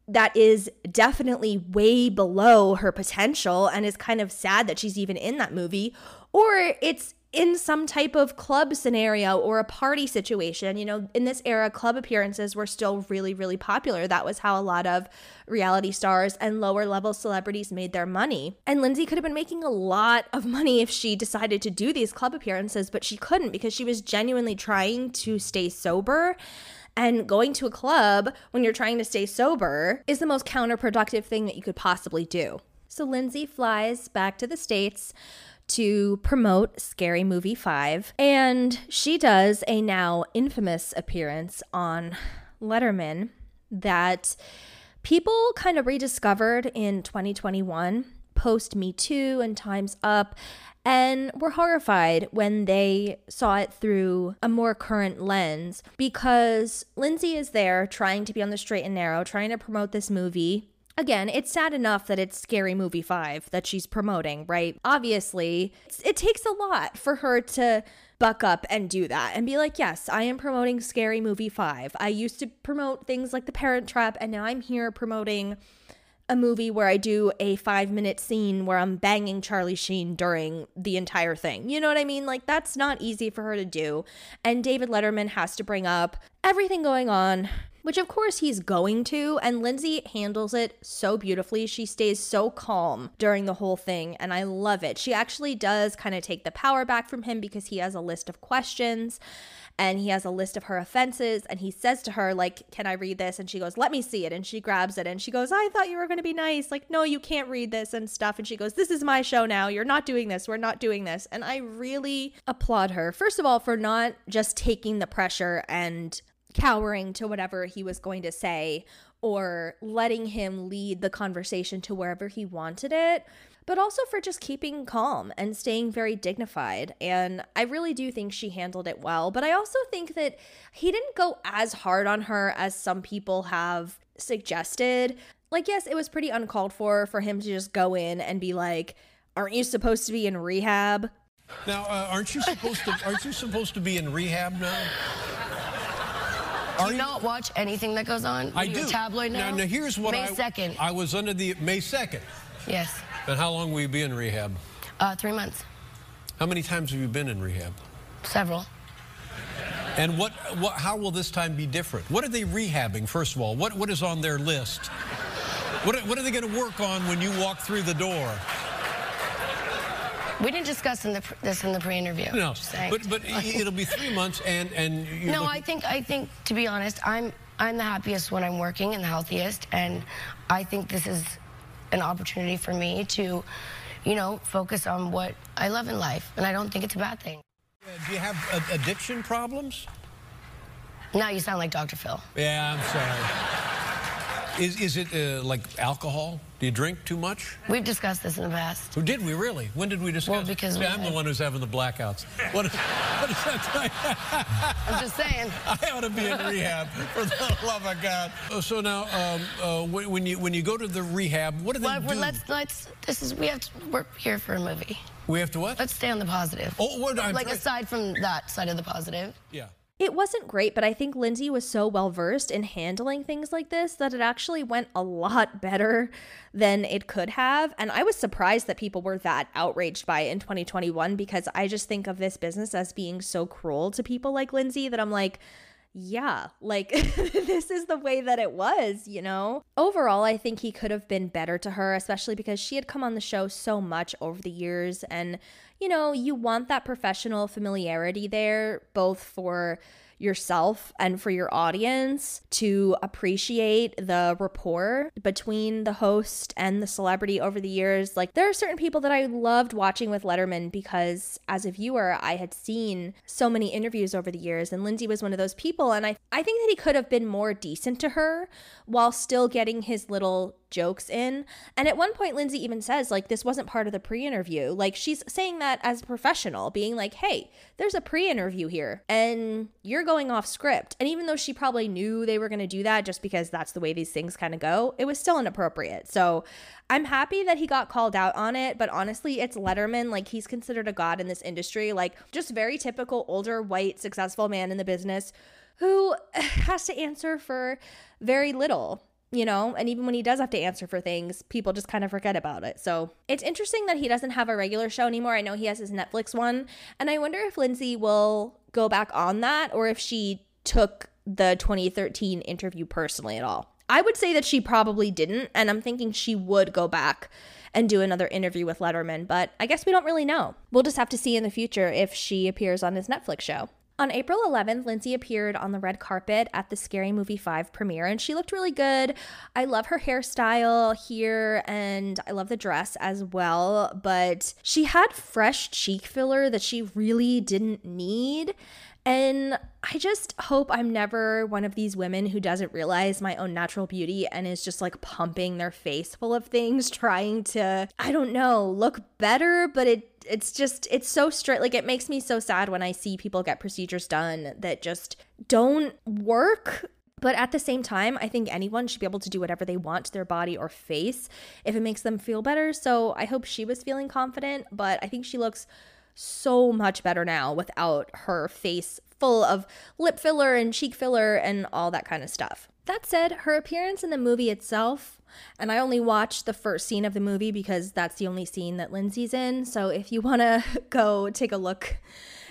that is definitely way below her potential and is kind of sad that she's even in that movie, or it's in some type of club scenario or a party situation. You know, in this era, club appearances were still really, really popular. That was how a lot of reality stars and lower level celebrities made their money. And Lindsay could have been making a lot of money if she decided to do these club appearances, but she couldn't because she was genuinely trying to stay sober. And going to a club when you're trying to stay sober is the most counterproductive thing that you could possibly do. So Lindsay flies back to the States to promote Scary Movie 5. And she does a now infamous appearance on Letterman that people kind of rediscovered in 2021 post Me Too and Time's Up and were horrified when they saw it through a more current lens because Lindsay is there trying to be on the straight and narrow, trying to promote this movie again, it's sad enough that it's Scary Movie 5 that she's promoting, right? Obviously, it takes a lot for her to buck up and do that and be like, yes, I am promoting Scary Movie 5. I used to promote things like The Parent Trap, and now I'm here promoting a movie where I do a five minute scene where I'm banging Charlie Sheen during the entire thing. You know what I mean? Like, that's not easy for her to do. And David Letterman has to bring up everything going on which of course he's going to. And Lindsay handles it so beautifully. She stays so calm during the whole thing, and I love it. She actually does kind of take the power back from him because he has a list of questions and he has a list of her offenses and he says to her like can i read this and she goes let me see it and she grabs it and she goes i thought you were going to be nice like no you can't read this and stuff and she goes this is my show now you're not doing this we're not doing this and i really applaud her first of all for not just taking the pressure and cowering to whatever he was going to say or letting him lead the conversation to wherever he wanted it, but also for just keeping calm and staying very dignified. And I really do think she handled it well. But I also think that he didn't go as hard on her as some people have suggested. Like, yes, it was pretty uncalled for for him to just go in and be like, "Aren't you supposed to be in rehab?" Now, uh, aren't you supposed to? Aren't you supposed to be in rehab now? Do you not watch anything that goes on? I do. tabloid now? Now, now here's what May I. 2nd. I was under the May second. Yes. And how long will you be in rehab? Uh, three months. How many times have you been in rehab? Several. And what, what, how will this time be different? What are they rehabbing, first of all? What, what is on their list? What, what are they going to work on when you walk through the door? We didn't discuss in the, pr- this in the pre-interview. No, but, but it'll be three months, and, and you're no, I think I think to be honest, I'm I'm the happiest when I'm working and the healthiest, and I think this is an opportunity for me to, you know, focus on what I love in life, and I don't think it's a bad thing. Uh, Do you have uh, addiction problems? Now you sound like Dr. Phil. Yeah, I'm sorry. Is, is it uh, like alcohol? Do you drink too much? We've discussed this in the past. Who did we really? When did we discuss? Well, because See, we I'm the one who's having the blackouts. What, what is that? I'm just saying. I ought to be in rehab for the love of God. Uh, So now, um, uh, when, when you when you go to the rehab, what do they Well, do? let's let's. This is we have to. We're here for a movie. we have to what? Let's stay on the positive. Oh, what, I'm like aside from that side of the positive. yeah. It wasn't great, but I think Lindsay was so well versed in handling things like this that it actually went a lot better than it could have. And I was surprised that people were that outraged by it in 2021 because I just think of this business as being so cruel to people like Lindsay that I'm like, yeah, like this is the way that it was, you know? Overall, I think he could have been better to her, especially because she had come on the show so much over the years. And, you know, you want that professional familiarity there, both for yourself and for your audience to appreciate the rapport between the host and the celebrity over the years. Like, there are certain people that I loved watching with Letterman because as a viewer, I had seen so many interviews over the years, and Lindsay was one of those people. And I, I think that he could have been more decent to her while still getting his little jokes in. And at one point, Lindsay even says, like, this wasn't part of the pre interview. Like, she's saying that as a professional, being like, hey, there's a pre interview here and you're going off script. And even though she probably knew they were going to do that just because that's the way these things kind of go, it was still inappropriate. So I'm happy that he got called out on it. But honestly, it's Letterman. Like, he's considered a god in this industry. Like, just very typical older, white, successful man in the business who has to answer for very little you know, and even when he does have to answer for things, people just kind of forget about it. So it's interesting that he doesn't have a regular show anymore. I know he has his Netflix one, and I wonder if Lindsay will go back on that or if she took the 2013 interview personally at all. I would say that she probably didn't, and I'm thinking she would go back and do another interview with Letterman, but I guess we don't really know. We'll just have to see in the future if she appears on his Netflix show. On April 11th, Lindsay appeared on the red carpet at the Scary Movie 5 premiere, and she looked really good. I love her hairstyle here, and I love the dress as well, but she had fresh cheek filler that she really didn't need. And I just hope I'm never one of these women who doesn't realize my own natural beauty and is just like pumping their face full of things, trying to, I don't know, look better, but it it's just it's so straight like it makes me so sad when I see people get procedures done that just don't work. But at the same time, I think anyone should be able to do whatever they want to their body or face if it makes them feel better. So I hope she was feeling confident, but I think she looks so much better now without her face full of lip filler and cheek filler and all that kind of stuff. That said, her appearance in the movie itself, and I only watched the first scene of the movie because that's the only scene that Lindsay's in. So if you want to go take a look,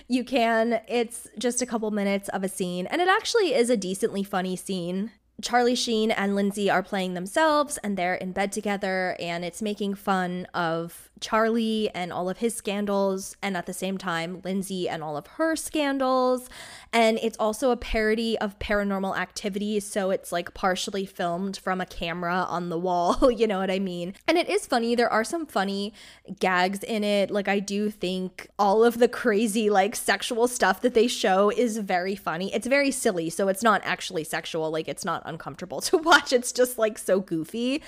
you can. It's just a couple minutes of a scene, and it actually is a decently funny scene. Charlie Sheen and Lindsay are playing themselves and they're in bed together and it's making fun of Charlie and all of his scandals and at the same time Lindsay and all of her scandals and it's also a parody of paranormal activity so it's like partially filmed from a camera on the wall, you know what I mean? And it is funny there are some funny gags in it like I do think all of the crazy like sexual stuff that they show is very funny. It's very silly so it's not actually sexual like it's not uncomfortable to watch. It's just like so goofy.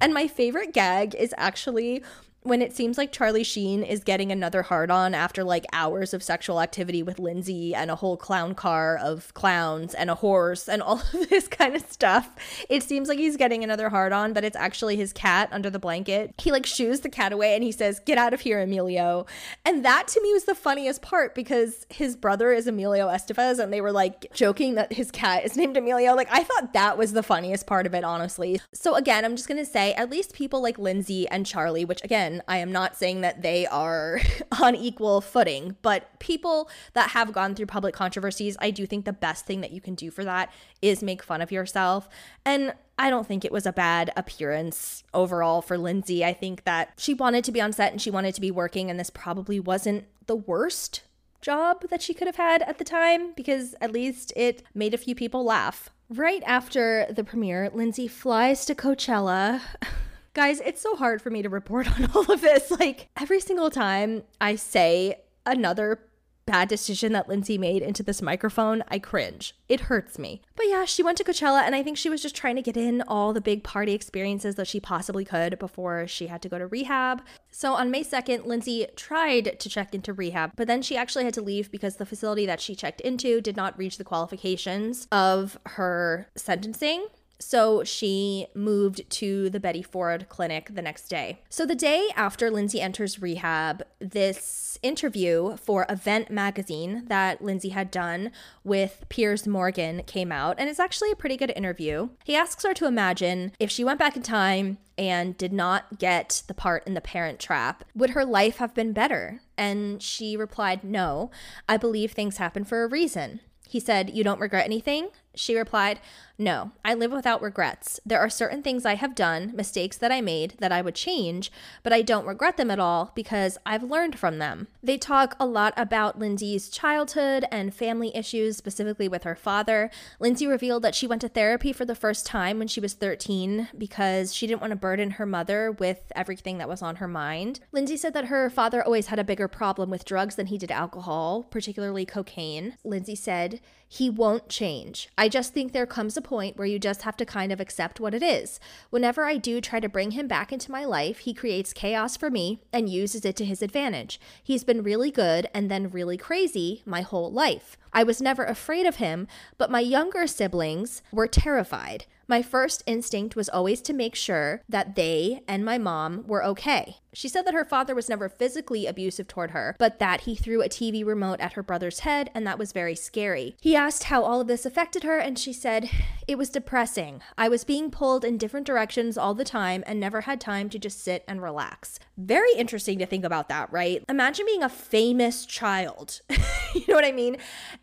And my favorite gag is actually when it seems like Charlie Sheen is getting another hard on after like hours of sexual activity with Lindsay and a whole clown car of clowns and a horse and all of this kind of stuff. It seems like he's getting another hard on, but it's actually his cat under the blanket. He like shoos the cat away and he says, Get out of here, Emilio. And that to me was the funniest part because his brother is Emilio Estevez and they were like joking that his cat is named Emilio. Like I thought that was the funniest part of it, honestly. So again, I'm just gonna say at least people like Lindsay and Charlie, which again, again, I am not saying that they are on equal footing, but people that have gone through public controversies, I do think the best thing that you can do for that is make fun of yourself. And I don't think it was a bad appearance overall for Lindsay. I think that she wanted to be on set and she wanted to be working, and this probably wasn't the worst job that she could have had at the time because at least it made a few people laugh. Right after the premiere, Lindsay flies to Coachella. Guys, it's so hard for me to report on all of this. Like every single time I say another bad decision that Lindsay made into this microphone, I cringe. It hurts me. But yeah, she went to Coachella and I think she was just trying to get in all the big party experiences that she possibly could before she had to go to rehab. So on May 2nd, Lindsay tried to check into rehab, but then she actually had to leave because the facility that she checked into did not reach the qualifications of her sentencing. So she moved to the Betty Ford Clinic the next day. So the day after Lindsay enters rehab, this interview for Event magazine that Lindsay had done with Piers Morgan came out, and it's actually a pretty good interview. He asks her to imagine if she went back in time and did not get the part in The Parent Trap, would her life have been better? And she replied, No, I believe things happen for a reason. He said, You don't regret anything? She replied, No, I live without regrets. There are certain things I have done, mistakes that I made, that I would change, but I don't regret them at all because I've learned from them. They talk a lot about Lindsay's childhood and family issues, specifically with her father. Lindsay revealed that she went to therapy for the first time when she was 13 because she didn't want to burden her mother with everything that was on her mind. Lindsay said that her father always had a bigger problem with drugs than he did alcohol, particularly cocaine. Lindsay said, He won't change. I just think there comes a point where you just have to kind of accept what it is. Whenever I do try to bring him back into my life, he creates chaos for me and uses it to his advantage. He's been really good and then really crazy my whole life. I was never afraid of him, but my younger siblings were terrified. My first instinct was always to make sure that they and my mom were okay. She said that her father was never physically abusive toward her, but that he threw a TV remote at her brother's head, and that was very scary. He asked how all of this affected her, and she said, It was depressing. I was being pulled in different directions all the time and never had time to just sit and relax. Very interesting to think about that, right? Imagine being a famous child. you know what I mean?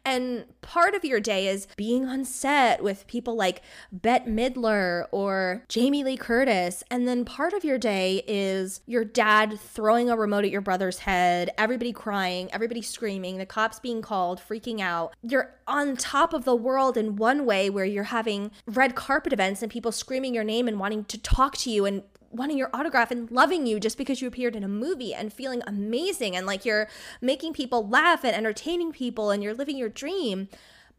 And part of your day is being on set with people like Bette Midler or Jamie Lee Curtis. And then part of your day is your dad throwing a remote at your brother's head, everybody crying, everybody screaming, the cops being called, freaking out. You're on top of the world in one way where you're having red carpet events and people screaming your name and wanting to talk to you and wanting your autograph and loving you just because you appeared in a movie and feeling amazing and like you're making people laugh and entertaining people and you're living your dream.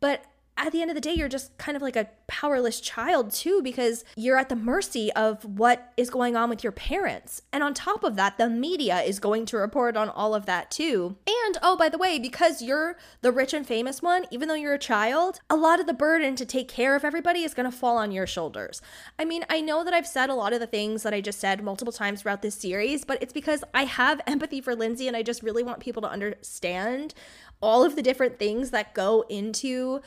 But at the end of the day, you're just kind of like a powerless child too, because you're at the mercy of what is going on with your parents. And on top of that, the media is going to report on all of that too. And oh, by the way, because you're the rich and famous one, even though you're a child, a lot of the burden to take care of everybody is going to fall on your shoulders. I mean, I know that I've said a lot of the things that I just said multiple times throughout this series, but it's because I have empathy for Lindsay and I just really want people to understand all of the different things that go into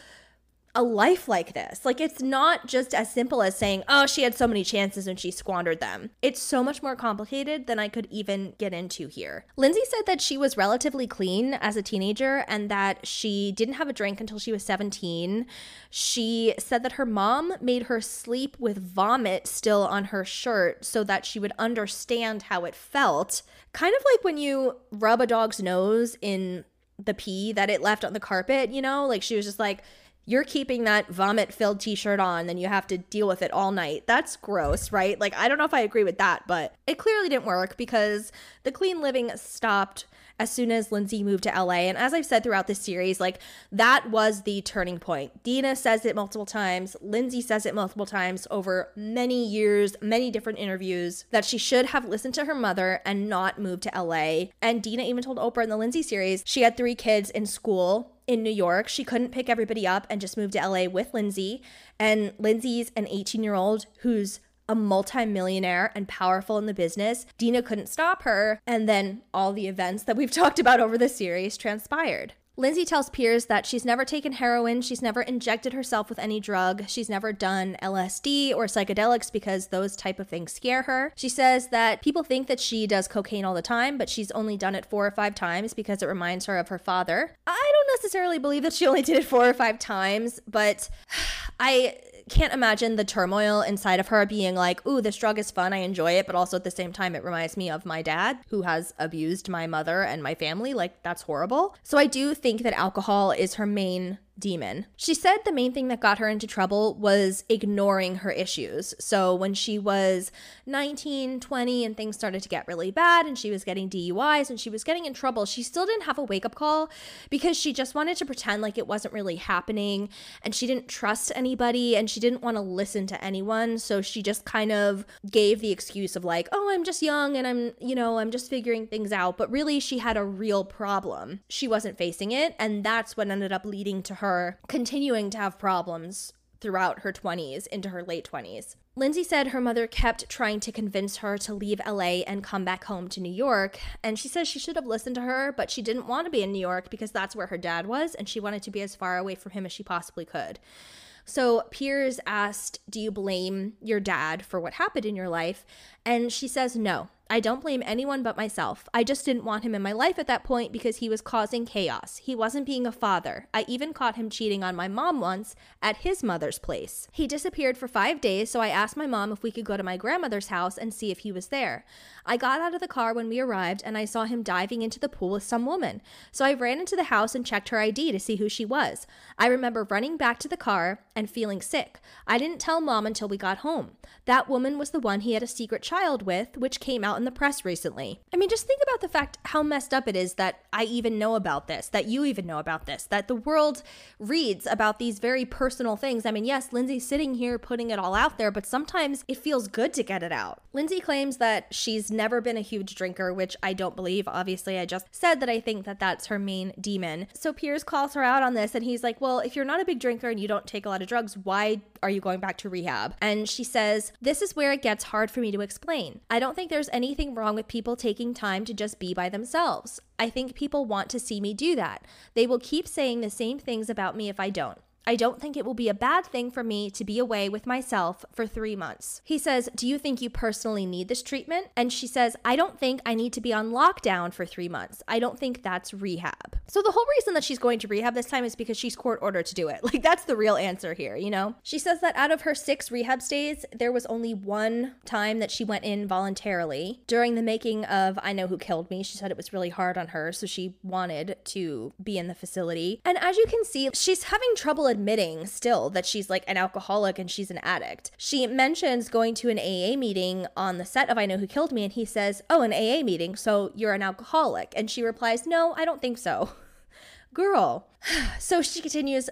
a life like this. Like, it's not just as simple as saying, oh, she had so many chances and she squandered them. It's so much more complicated than I could even get into here. Lindsay said that she was relatively clean as a teenager and that she didn't have a drink until she was 17. She said that her mom made her sleep with vomit still on her shirt so that she would understand how it felt. Kind of like when you rub a dog's nose in the pee that it left on the carpet, you know? Like she was just like, you're keeping that vomit filled t shirt on, then you have to deal with it all night. That's gross, right? Like, I don't know if I agree with that, but it clearly didn't work because the clean living stopped as soon as Lindsay moved to LA. And as I've said throughout this series, like that was the turning point. Dina says it multiple times, Lindsay says it multiple times over many years, many different interviews that she should have listened to her mother and not moved to LA. And Dina even told Oprah in the Lindsay series she had three kids in school in New York. She couldn't pick everybody up and just move to LA with Lindsay. And Lindsay's an 18 year old who's a multimillionaire and powerful in the business. Dina couldn't stop her. And then all the events that we've talked about over the series transpired. Lindsay tells Piers that she's never taken heroin, she's never injected herself with any drug, she's never done LSD or psychedelics because those type of things scare her. She says that people think that she does cocaine all the time, but she's only done it 4 or 5 times because it reminds her of her father. I don't necessarily believe that she only did it 4 or 5 times, but I can't imagine the turmoil inside of her being like, ooh, this drug is fun. I enjoy it. But also at the same time, it reminds me of my dad who has abused my mother and my family. Like, that's horrible. So I do think that alcohol is her main demon. She said the main thing that got her into trouble was ignoring her issues. So when she was 19, 20, and things started to get really bad, and she was getting DUIs and she was getting in trouble, she still didn't have a wake up call because she just wanted to pretend like it wasn't really happening and she didn't trust anybody and she didn't want to listen to anyone. So she just kind of gave the excuse of, like, oh, I'm just young and I'm, you know, I'm just figuring things out. But really, she had a real problem. She wasn't facing it. And that's what ended up leading to her continuing to have problems throughout her 20s into her late 20s. Lindsay said her mother kept trying to convince her to leave LA and come back home to New York. And she says she should have listened to her, but she didn't want to be in New York because that's where her dad was and she wanted to be as far away from him as she possibly could. So Piers asked, Do you blame your dad for what happened in your life? And she says, No, I don't blame anyone but myself. I just didn't want him in my life at that point because he was causing chaos. He wasn't being a father. I even caught him cheating on my mom once at his mother's place. He disappeared for five days, so I asked my mom if we could go to my grandmother's house and see if he was there. I got out of the car when we arrived and I saw him diving into the pool with some woman. So I ran into the house and checked her ID to see who she was. I remember running back to the car and feeling sick. I didn't tell mom until we got home. That woman was the one he had a secret child with, which came out in the press recently. I mean, just think about the fact how messed up it is that I even know about this, that you even know about this, that the world reads about these very personal things. I mean, yes, Lindsay's sitting here putting it all out there, but sometimes it feels good to get it out. Lindsay claims that she's never been a huge drinker, which I don't believe. Obviously, I just said that I think that that's her main demon. So Piers calls her out on this and he's like, Well, if you're not a big drinker and you don't take a lot of drugs, why are you going back to rehab? And she says, This is where it gets hard for me to explain. I don't think there's anything wrong with people taking time to just be by themselves. I think people want to see me do that. They will keep saying the same things about me if I don't. I don't think it will be a bad thing for me to be away with myself for three months. He says, Do you think you personally need this treatment? And she says, I don't think I need to be on lockdown for three months. I don't think that's rehab. So the whole reason that she's going to rehab this time is because she's court ordered to do it. Like, that's the real answer here, you know? She says that out of her six rehab stays, there was only one time that she went in voluntarily. During the making of I Know Who Killed Me, she said it was really hard on her, so she wanted to be in the facility. And as you can see, she's having trouble admitting still that she's like an alcoholic and she's an addict. She mentions going to an AA meeting on the set of I Know Who Killed Me, and he says, Oh, an AA meeting, so you're an alcoholic. And she replies, No, I don't think so. Girl. So she continues,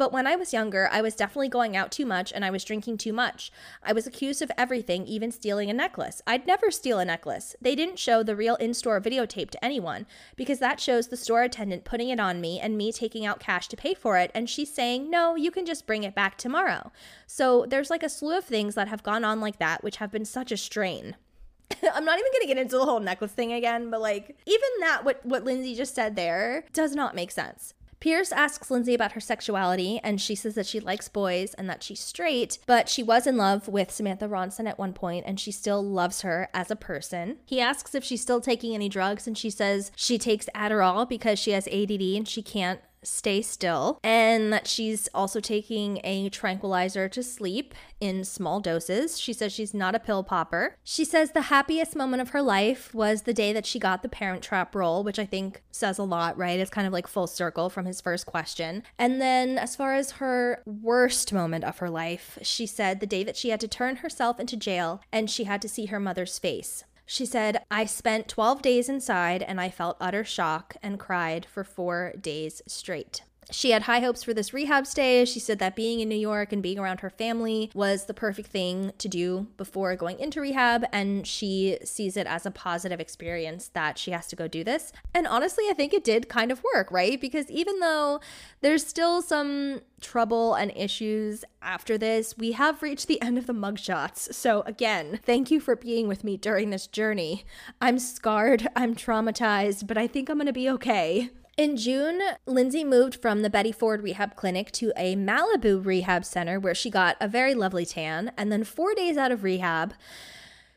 but when I was younger, I was definitely going out too much and I was drinking too much. I was accused of everything, even stealing a necklace. I'd never steal a necklace. They didn't show the real in store videotape to anyone because that shows the store attendant putting it on me and me taking out cash to pay for it. And she's saying, no, you can just bring it back tomorrow. So there's like a slew of things that have gone on like that, which have been such a strain. I'm not even gonna get into the whole necklace thing again, but like even that what what Lindsay just said there does not make sense. Piers asks Lindsay about her sexuality, and she says that she likes boys and that she's straight, but she was in love with Samantha Ronson at one point, and she still loves her as a person. He asks if she's still taking any drugs, and she says she takes Adderall because she has ADD and she can't stay still, and that she's also taking a tranquilizer to sleep in small doses. She says she's not a pill popper. She says the happiest moment of her life was the day that she got the parent trap role, which I think says a lot, right? It's kind of like full circle from his first question. And then, as far as her worst moment of her life, she said the day that she had to turn herself into jail and she had to see her mother's face. She said, I spent 12 days inside and I felt utter shock and cried for four days straight. She had high hopes for this rehab stay. She said that being in New York and being around her family was the perfect thing to do before going into rehab, and she sees it as a positive experience that she has to go do this. And honestly, I think it did kind of work, right? Because even though there's still some trouble and issues after this, we have reached the end of the mugshots. So, again, thank you for being with me during this journey. I'm scarred, I'm traumatized, but I think I'm gonna be okay. In June, Lindsay moved from the Betty Ford Rehab Clinic to a Malibu rehab center where she got a very lovely tan. And then, four days out of rehab,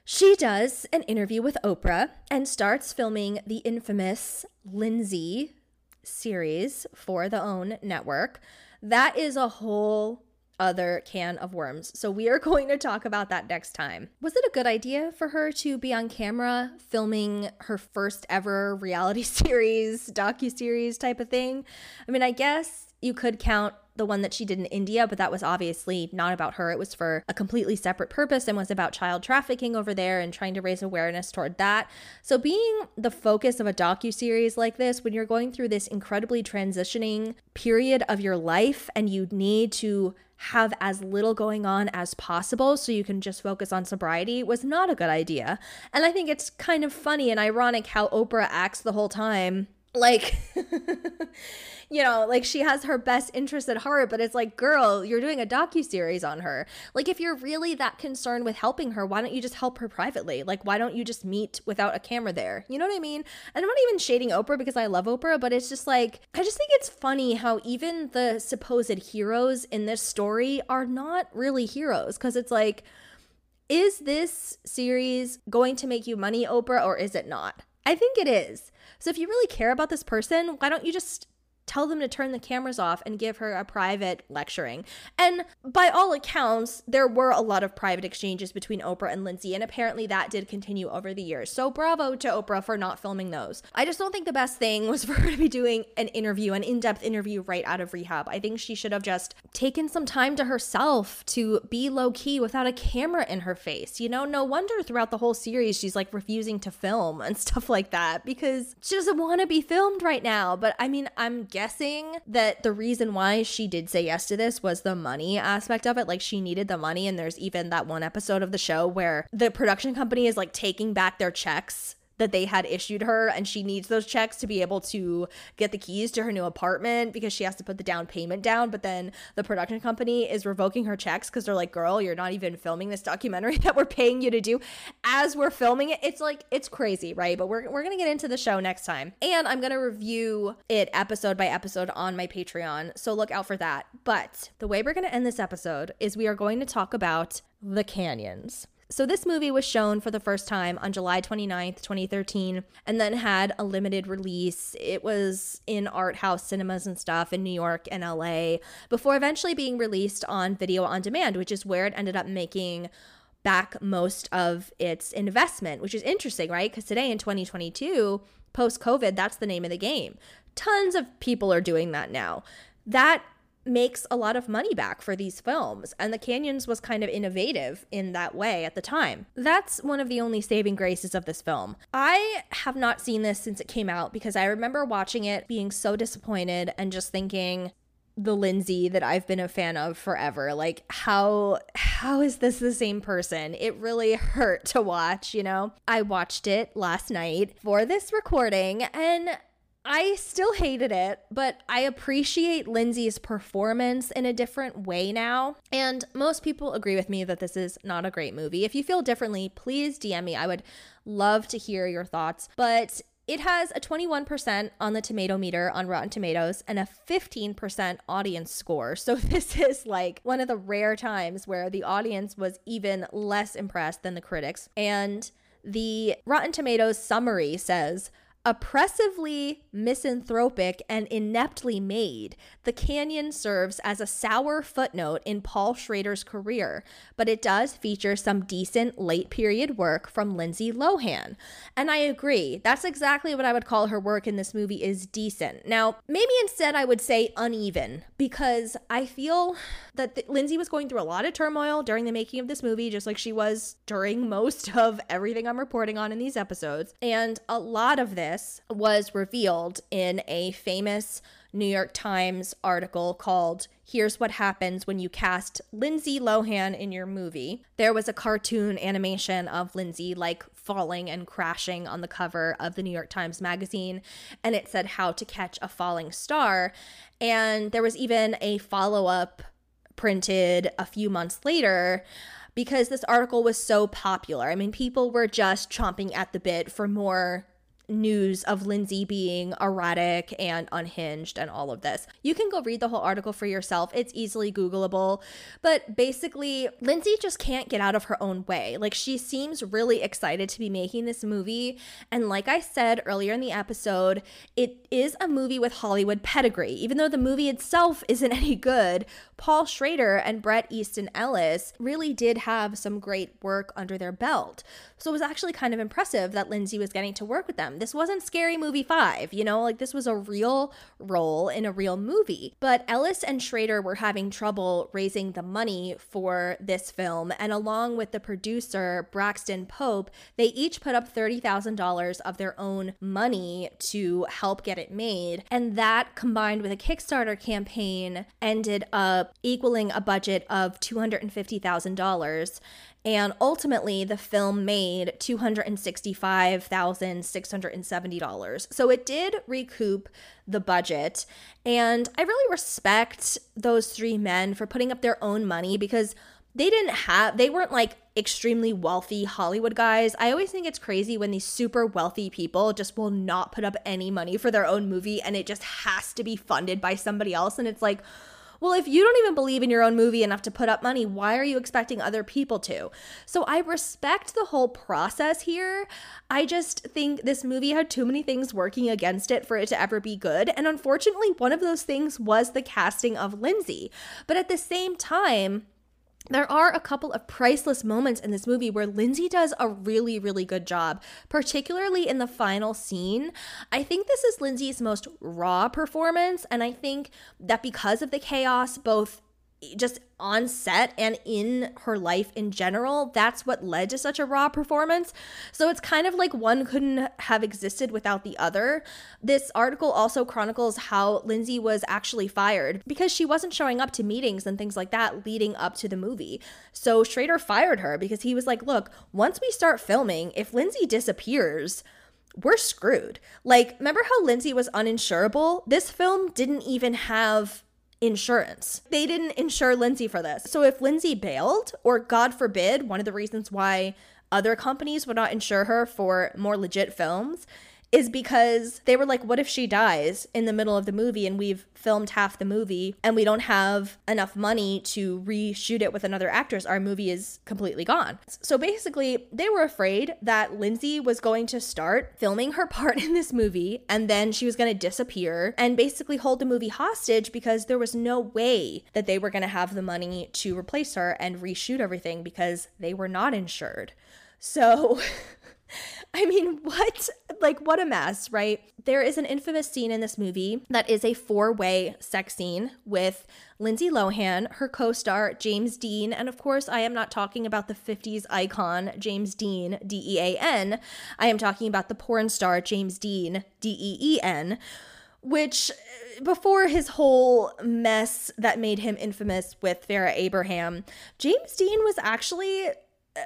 she does an interview with Oprah and starts filming the infamous Lindsay series for the OWN network. That is a whole other can of worms. So we are going to talk about that next time. Was it a good idea for her to be on camera filming her first ever reality series, docu series type of thing? I mean, I guess you could count the one that she did in India, but that was obviously not about her. It was for a completely separate purpose and was about child trafficking over there and trying to raise awareness toward that. So being the focus of a docu series like this when you're going through this incredibly transitioning period of your life and you need to have as little going on as possible so you can just focus on sobriety was not a good idea. And I think it's kind of funny and ironic how Oprah acts the whole time like you know like she has her best interest at heart but it's like girl you're doing a docu-series on her. Like if you're really that concerned with helping her why don't you just help her privately? Like why don't you just meet without a camera there? You know what i mean? And i'm not even shading oprah because i love oprah but it's just like i just think it's funny how even the supposed heroes in this story are not really heroes because it's like is this series going to make you money oprah or is it not? I think it is. So if you really care about this person, why don't you just tell them to turn the cameras off and give her a private lecturing. And by all accounts, there were a lot of private exchanges between Oprah and Lindsay, and apparently that did continue over the years. So bravo to Oprah for not filming those. I just don't think the best thing was for her to be doing an interview, an in depth interview right out of rehab. I think she should have just taken some time to herself to be low key without a camera in her face. You know, no wonder throughout the whole series she's like refusing to film and stuff like that because she doesn't want to be filmed right now. But I mean, I'm guessing that the reason why she did say yes to this was the money aspect of it. Like she needed the money. And there's even that one episode of the show where the production company is like taking back their checks that they had issued her and she needs those checks to be able to get the keys to her new apartment because she has to put the down payment down. But then the production company is revoking her checks because they're like girl you're not even filming this documentary that we're paying you to do. As we're filming it it's like it's crazy right? But we're, we're gonna get into the show next time. And i'm gonna review it episode by episode on my patreon so look out for that. But the way we're gonna end this episode is we are going to talk about the canyons so, this movie was shown for the first time on July 29th, 2013, and then had a limited release. It was in art house cinemas and stuff in New York and LA before eventually being released on video on demand, which is where it ended up making back most of its investment, which is interesting, right? Because today in 2022, post COVID, that's the name of the game. Tons of people are doing that now. That makes a lot of money back for these films. And The Canyons was kind of innovative in that way at the time. That's one of the only saving graces of this film. I have not seen this since it came out because I remember watching it being so disappointed and just thinking, the Lindsay that I've been a fan of forever. Like how how is this the same person? It really hurt to watch, you know. I watched it last night for this recording and I still hated it, but I appreciate Lindsay's performance in a different way now. And most people agree with me that this is not a great movie. If you feel differently, please DM me. I would love to hear your thoughts. But it has a 21% on the tomato meter on Rotten Tomatoes and a 15% audience score. So, this is like one of the rare times where the audience was even less impressed than the critics. And the Rotten Tomatoes summary says, Oppressively misanthropic and ineptly made, The Canyons serves as a sour footnote in Paul Schrader's career, but it does feature some decent late period work from Lindsay Lohan. And I agree, that's exactly what I would call her work in this movie is decent. Now, maybe instead I would say uneven, because I feel that th- Lindsay was going through a lot of turmoil during the making of this movie, just like she was during most of everything I'm reporting on in these episodes. And a lot of this this was revealed in a famous New York Times article called Here's What Happens When You Cast Lindsay Lohan in Your Movie. There was a cartoon animation of Lindsay like falling and crashing on the cover of the New York Times magazine, and it said How to Catch a Falling Star. And there was even a follow up printed a few months later because this article was so popular. I mean, people were just chomping at the bit for more news of Lindsay being erratic and unhinged and all of this. You can go read the whole article for yourself. It's easily Googleable. But basically, Lindsay just can't get out of her own way. Like, she seems really excited to be making this movie. And like I said earlier in the episode, it is a movie with Hollywood pedigree. Even though the movie itself isn't any good, Paul Schrader and Bret Easton Ellis really did have some great work under their belt. So it was actually kind of impressive that Lindsay was getting to work with them. This wasn't Scary Movie 5, you know, like this was a real role in a real movie. But Ellis and Schrader were having trouble raising the money for this film. And along with the producer, Braxton Pope, they each put up $30,000 of their own money to help get it made. And that combined with a Kickstarter campaign ended up equaling a budget of $250,000. And ultimately, the film made $265,670. So it did recoup the budget. And I really respect those three men for putting up their own money because they didn't have, they weren't like extremely wealthy Hollywood guys. I always think it's crazy when these super wealthy people just will not put up any money for their own movie and it just has to be funded by somebody else. And it's like, well, if you don't even believe in your own movie enough to put up money, why are you expecting other people to? So I respect the whole process here. I just think this movie had too many things working against it for it to ever be good. And unfortunately, one of those things was the casting of Lindsay. But at the same time, there are a couple of priceless moments in this movie where Lindsay does a really, really good job, particularly in the final scene. I think this is Lindsay's most raw performance, and I think that because of the chaos, both just on set and in her life in general, that's what led to such a raw performance. So it's kind of like one couldn't have existed without the other. This article also chronicles how Lindsay was actually fired because she wasn't showing up to meetings and things like that leading up to the movie. So Schrader fired her because he was like, look, once we start filming, if Lindsay disappears, we're screwed. Like, remember how Lindsay was uninsurable? This film didn't even have insurance. They didn't insure Lindsay for this. So if Lindsay bailed, or God forbid, one of the reasons why other companies would not insure her for more legit films is because they were like, what if she dies in the middle of the movie and we've filmed half the movie and we don't have enough money to reshoot it with another actress? Our movie is completely gone. So basically, they were afraid that Lindsay was going to start filming her part in this movie and then she was going to disappear and basically hold the movie hostage because there was no way that they were going to have the money to replace her and reshoot everything because they were not insured. So. I mean, what? Like, what a mess, right? There is an infamous scene in this movie that is a four way sex scene with Lindsay Lohan, her co star James Dean, and of course, I am not talking about the 50s icon James Dean, D E A N. I am talking about the porn star James Dean, D E E N, which uh, before his whole mess that made him infamous with Farrah Abraham, James Dean was actually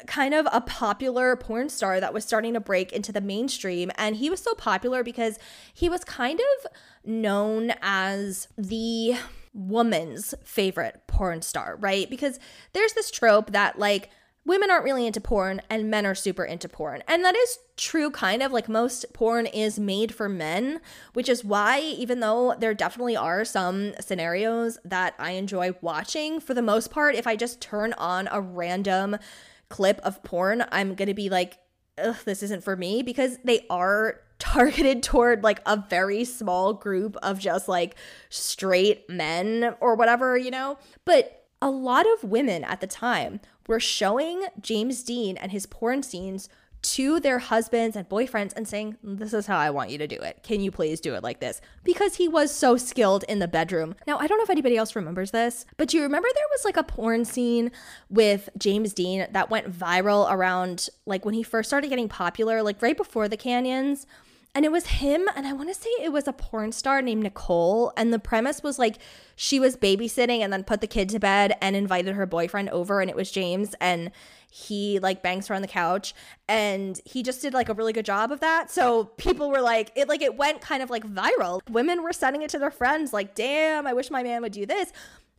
kind of a popular porn star that was starting to break into the mainstream. And he was so popular because he was kind of known as the woman's favorite porn star, right? Because there's this trope that, like, women aren't really into porn and men are super into porn. And that is true, kind of. Like most porn is made for men, which is why, even though there definitely are some scenarios that I enjoy watching, for the most part, if I just turn on a random clip of porn, I'm going to be like, this isn't for me because they are targeted toward like a very small group of just like straight men or whatever, you know? But a lot of women at the time were showing James Dean and his porn scenes to their husbands and boyfriends and saying, This is how I want you to do it. Can you please do it like this? Because he was so skilled in the bedroom. Now, I don't know if anybody else remembers this, but do you remember there was like a porn scene with James Dean that went viral around like when he first started getting popular, like right before the Canyons? And it was him, and I want to say it was a porn star named Nicole. And the premise was like she was babysitting and then put the kid to bed and invited her boyfriend over, and it was James. And he like bangs her on the couch and he just did like a really good job of that. So people were like it like it went kind of like viral. Women were sending it to their friends like damn i wish my man would do this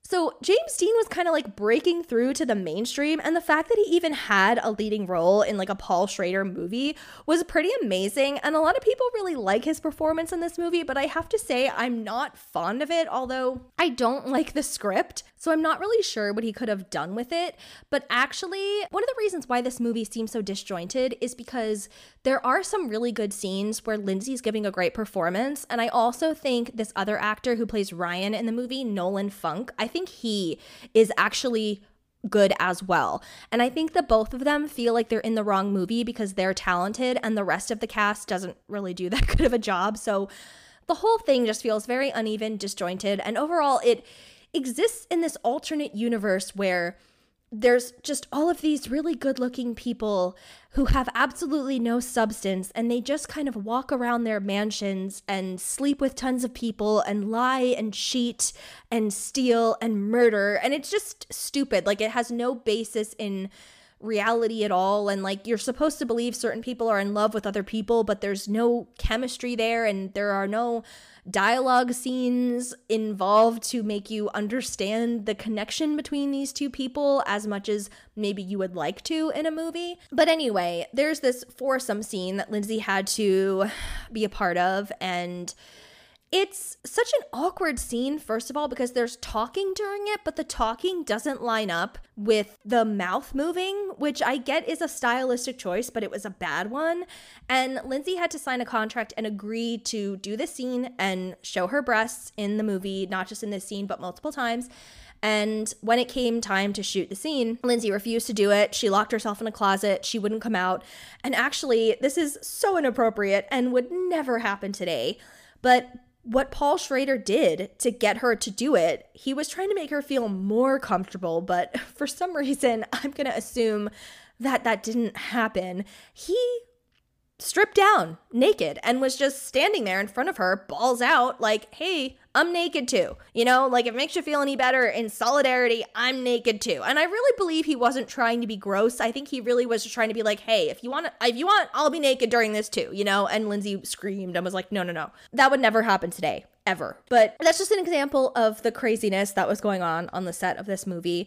so James Dean was kind of like breaking through to the mainstream, and the fact that he even had a leading role in like a Paul Schrader movie was pretty amazing. And a lot of people really like his performance in this movie, but I have to say I'm not fond of it, although I don't like the script. So I'm not really sure what he could have done with it. But actually, one of the reasons why this movie seems so disjointed is because there are some really good scenes where Lindsay's giving a great performance. And I also think this other actor who plays Ryan in the movie, Nolan Funk, I think he is actually good as well. And I think that both of them feel like they're in the wrong movie because they're talented and the rest of the cast doesn't really do that good of a job. So the whole thing just feels very uneven, disjointed, and overall it exists in this alternate universe where there's just all of these really good looking people who have absolutely no substance and they just kind of walk around their mansions and sleep with tons of people and lie and cheat and steal and murder and it's just stupid. Like it has no basis in reality at all and like you're supposed to believe certain people are in love with other people but there's no chemistry there and there are no dialogue scenes involved to make you understand the connection between these two people as much as maybe you would like to in a movie. But anyway, there's this foursome scene that Lindsay had to be a part of and it's such an awkward scene, first of all, because there's talking during it, but the talking doesn't line up with the mouth moving, which I get is a stylistic choice, but it was a bad one. And Lindsay had to sign a contract and agree to do this scene and show her breasts in the movie, not just in this scene, but multiple times. And when it came time to shoot the scene, Lindsay refused to do it. She locked herself in a closet. She wouldn't come out. And actually, this is so inappropriate and would never happen today. But what Paul Schrader did to get her to do it, he was trying to make her feel more comfortable, but for some reason, I'm going to assume that that didn't happen. He stripped down naked and was just standing there in front of her, balls out, like, hey, I'm naked too. You know, like if it makes you feel any better in solidarity, I'm naked too. And I really believe he wasn't trying to be gross. I think he really was just trying to be like, hey, if you want if you want, I'll be naked during this too, you know? And Lindsay screamed and was like, no, no, no. That would never happen today. Ever. But that's just an example of the craziness that was going on on the set of this movie.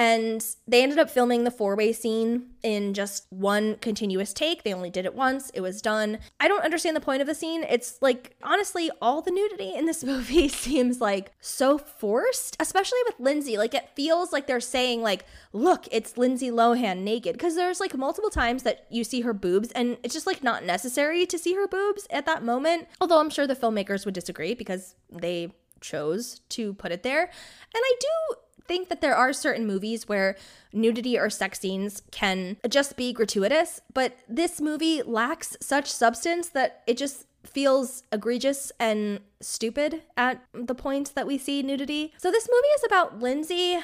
And they ended up filming the four way scene in just one continuous take. They only did it once, it was done. I don't understand the point of the scene. It's like, honestly, all the nudity in this movie seems like so forced, especially with Lindsay. Like, it feels like they're saying, like, look, it's Lindsay Lohan naked. Because there's like multiple times that you see her boobs, and it's just like not necessary to see her boobs at that moment. Although I'm sure the filmmakers would disagree because they chose to put it there. And I do think that there are certain movies where nudity or sex scenes can just be gratuitous, but this movie lacks such substance that it just feels egregious and stupid at the point that we see nudity. So this movie is about Lindsay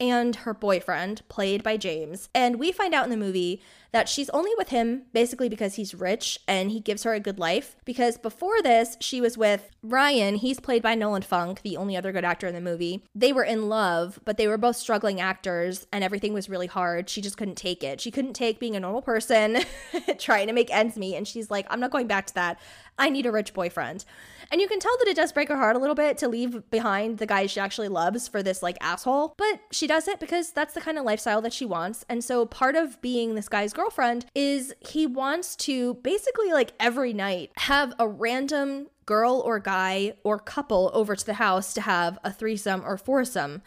and her boyfriend, played by James. And we find out in the movie that she's only with him basically because he's rich and he gives her a good life. Because before this, she was with Ryan. He's played by Nolan Funk, the only other good actor in the movie. They were in love, but they were both struggling actors and everything was really hard. She just couldn't take it. She couldn't take being a normal person trying to make ends meet. And she's like, I'm not going back to that. I need a rich boyfriend. And you can tell that it does break her heart a little bit to leave behind the guy she actually loves for this like asshole. But she does it because that's the kind of lifestyle that she wants. And so part of being this guy's girlfriend is he wants to basically like every night have a random girl or guy or couple over to the house to have a threesome or foursome.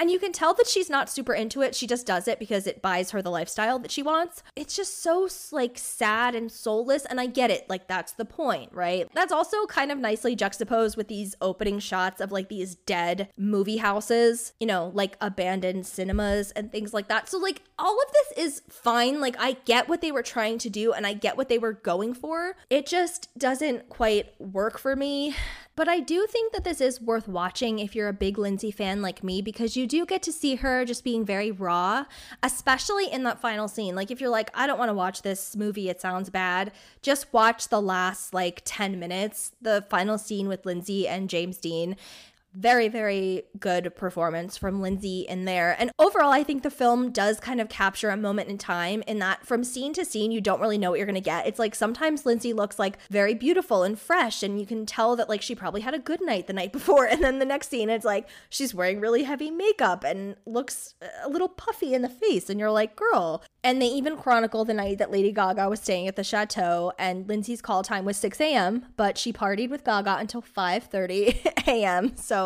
And you can tell that she's not super into it. She just does it because it buys her the lifestyle that she wants. It's just so like sad and soulless. And I get it. Like, that's the point, right? That's also kind of nicely juxtaposed with these opening shots of like these dead movie houses, you know, like abandoned cinemas and things like that. So, like, all of this is fine. Like, I get what they were trying to do and I get what they were going for. It just doesn't quite work for me. But I do think that this is worth watching if you're a big Lindsay fan like me because you do get to see her just being very raw, especially in that final scene. Like, if you're like, I don't want to watch this movie, it sounds bad, just watch the last like 10 minutes, the final scene with Lindsay and James Dean very, very good performance from Lindsay in there. And overall, I think the film does kind of capture a moment in time in that from scene to scene, you don't really know what you're going to get. It's like sometimes Lindsay looks like very beautiful and fresh, and you can tell that like she probably had a good night the night before. And then the next scene, it's like she's wearing really heavy makeup and looks uh, a little puffy in the face. And you're like, girl. And they even chronicle the night that Lady Gaga was staying at the chateau, and Lindsay's call time was 6 a.m., but she partied with Gaga until 5:30 a.m. So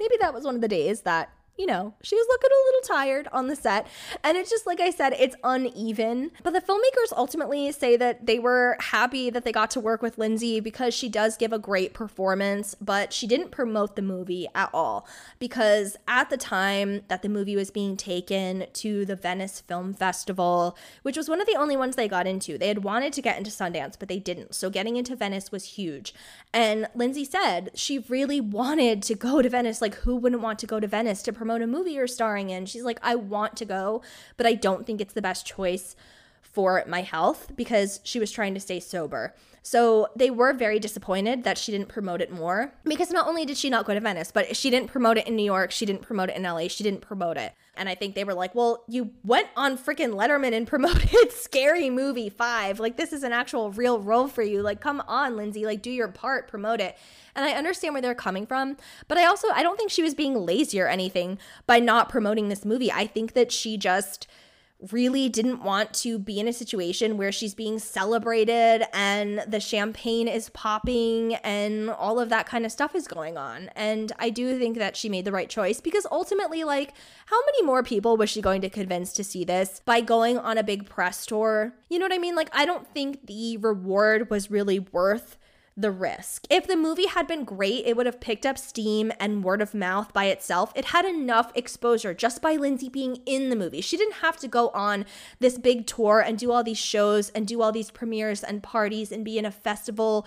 maybe that was one of the days that you know, she was looking a little tired on the set. And it's just like I said, it's uneven. But the filmmakers ultimately say that they were happy that they got to work with Lindsay because she does give a great performance, but she didn't promote the movie at all. Because at the time that the movie was being taken to the Venice Film Festival, which was one of the only ones they got into, they had wanted to get into Sundance, but they didn't. So getting into Venice was huge. And Lindsay said she really wanted to go to Venice. Like, who wouldn't want to go to Venice to promote a movie you're starring in? She's like, I want to go, but I don't think it's the best choice for my health because she was trying to stay sober. So they were very disappointed that she didn't promote it more because not only did she not go to Venice, but she didn't promote it in New York, she didn't promote it in LA, she didn't promote it. And I think they were like, well, you went on freaking Letterman and promoted Scary Movie 5. Like, this is an actual real role for you. Like, come on, Lindsay, like, do your part, promote it. And I understand where they're coming from, but I also, I don't think she was being lazy or anything by not promoting this movie. I think that she just really didn't want to be in a situation where she's being celebrated and the champagne is popping and all of that kind of stuff is going on. And I do think that she made the right choice because ultimately, like, how many more people was she going to convince to see this by going on a big press tour? You know what I mean? Like, I don't think the reward was really worth the risk. If the movie had been great, it would have picked up steam and word of mouth by itself. It had enough exposure just by Lindsay being in the movie. She didn't have to go on this big tour and do all these shows and do all these premieres and parties and be in a festival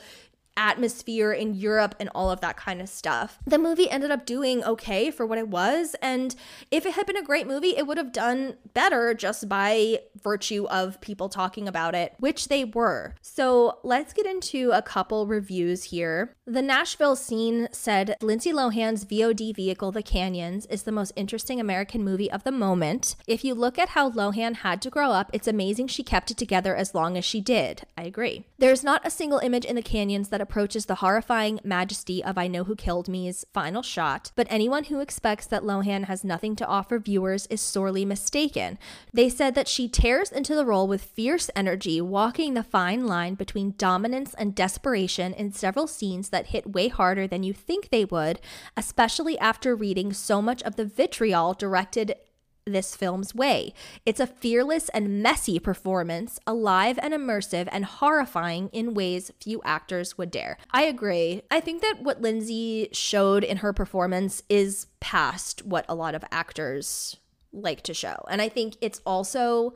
atmosphere in Europe and all of that kind of stuff. The movie ended up doing okay for what it was. And if it had been a great movie, it would have done better just by virtue of people talking about it, which they were. So let's get into a couple reviews here. The Nashville scene said Lindsay Lohan's VOD vehicle, The Canyons, is the most interesting American movie of the moment. If you look at how Lohan had to grow up, it's amazing she kept it together as long as she did. I agree. There's not a single image in The Canyons that approaches the horrifying majesty of I Know Who Killed Me's final shot, but anyone who expects that Lohan has nothing to offer viewers is sorely mistaken. They said that she tears into the role with fierce energy, walking the fine line between dominance and desperation in several scenes that hit way harder than you think they would, especially after reading so much of the vitriol directed this film's way. It's a fearless and messy performance, alive and immersive and horrifying in ways few actors would dare. I agree. I think that what Lindsay showed in her performance is past what a lot of actors like to show. And I think it's also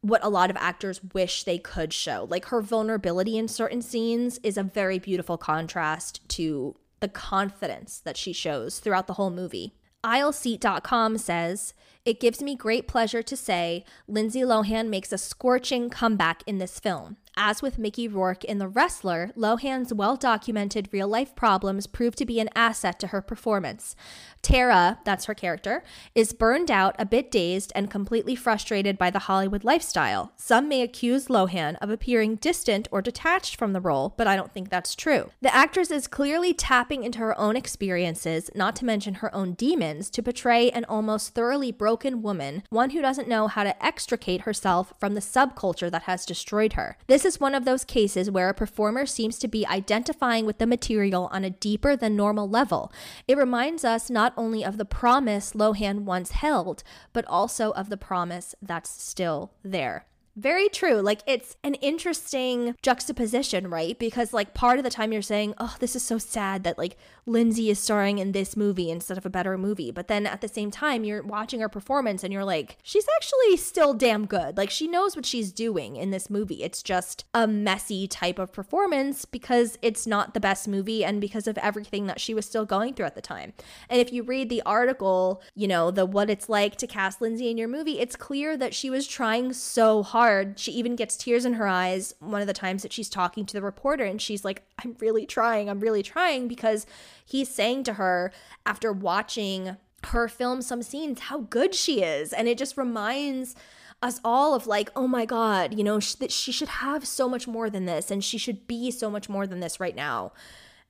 what a lot of actors wish they could show. Like her vulnerability in certain scenes is a very beautiful contrast to the confidence that she shows throughout the whole movie. Aisleseat.com says, It gives me great pleasure to say Lindsay Lohan makes a scorching comeback in this film. As with Mickey Rourke in The Wrestler, Lohan's well documented real life problems prove to be an asset to her performance. Tara, that's her character, is burned out, a bit dazed, and completely frustrated by the Hollywood lifestyle. Some may accuse Lohan of appearing distant or detached from the role, but I don't think that's true. The actress is clearly tapping into her own experiences, not to mention her own demons, to portray an almost thoroughly broken woman, one who doesn't know how to extricate herself from the subculture that has destroyed her. This is one of those cases where a performer seems to be identifying with the material on a deeper than normal level. It reminds us not only of the promise Lohan once held, but also of the promise that's still there. Very true. Like it's an interesting juxtaposition, right? Because like part of the time you're saying, "Oh, this is so sad that like Lindsay is starring in this movie instead of a better movie." But then at the same time, you're watching her performance and you're like, "She's actually still damn good. Like she knows what she's doing in this movie. It's just a messy type of performance because it's not the best movie and because of everything that she was still going through at the time." And if you read the article, you know, the what it's like to cast Lindsay in your movie, it's clear that she was trying so hard hard. She even gets tears in her eyes one of the times that she's talking to the reporter, and she's like, I'm really trying, I'm really trying, because he's saying to her after watching her film some scenes how good she is. And it just reminds us all of like, oh my God, you know, that she should have so much more than this, and she should be so much more than this right now.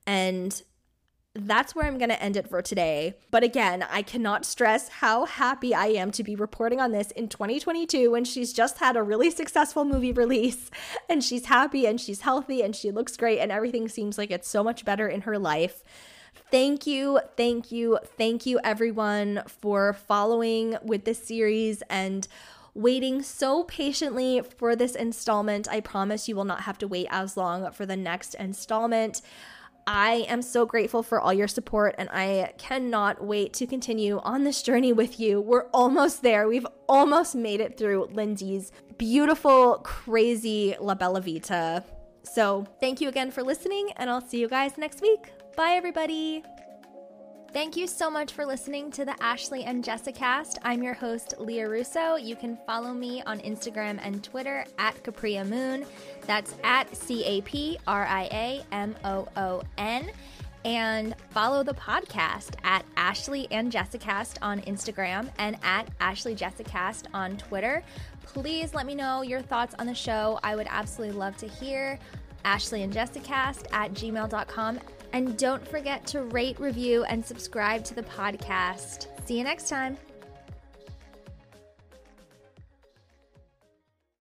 And that's where I'm going to end it for today. But again, I cannot stress how happy I am to be reporting on this in 2022 when she's just had a really successful movie release and she's happy and she's healthy and she looks great and everything seems like it's so much better in her life. Thank you, thank you, thank you, everyone, for following with this series and waiting so patiently for this installment. I promise you will not have to wait as long for the next installment. I am so grateful for all your support and I cannot wait to continue on this journey with you. We're almost there. We've almost made it through Lindsay's beautiful, crazy La Bella Vita. So, thank you again for listening, and I'll see you guys next week. Bye, everybody. Thank you so much for listening to the Ashlee and Jessicast. I'm your host, Lia Russo. You can follow me on Instagram and Twitter at Capria Moon. That's at C A P R I A M O O N. And follow the podcast at Ashlee and Jessicast on Instagram and at Ashlee Jessicast on Twitter. Please let me know your thoughts on the show. I would absolutely love to hear. Ashlee and Jessicast at gmail.com and don't forget to rate, review, and subscribe to the podcast. See you next time.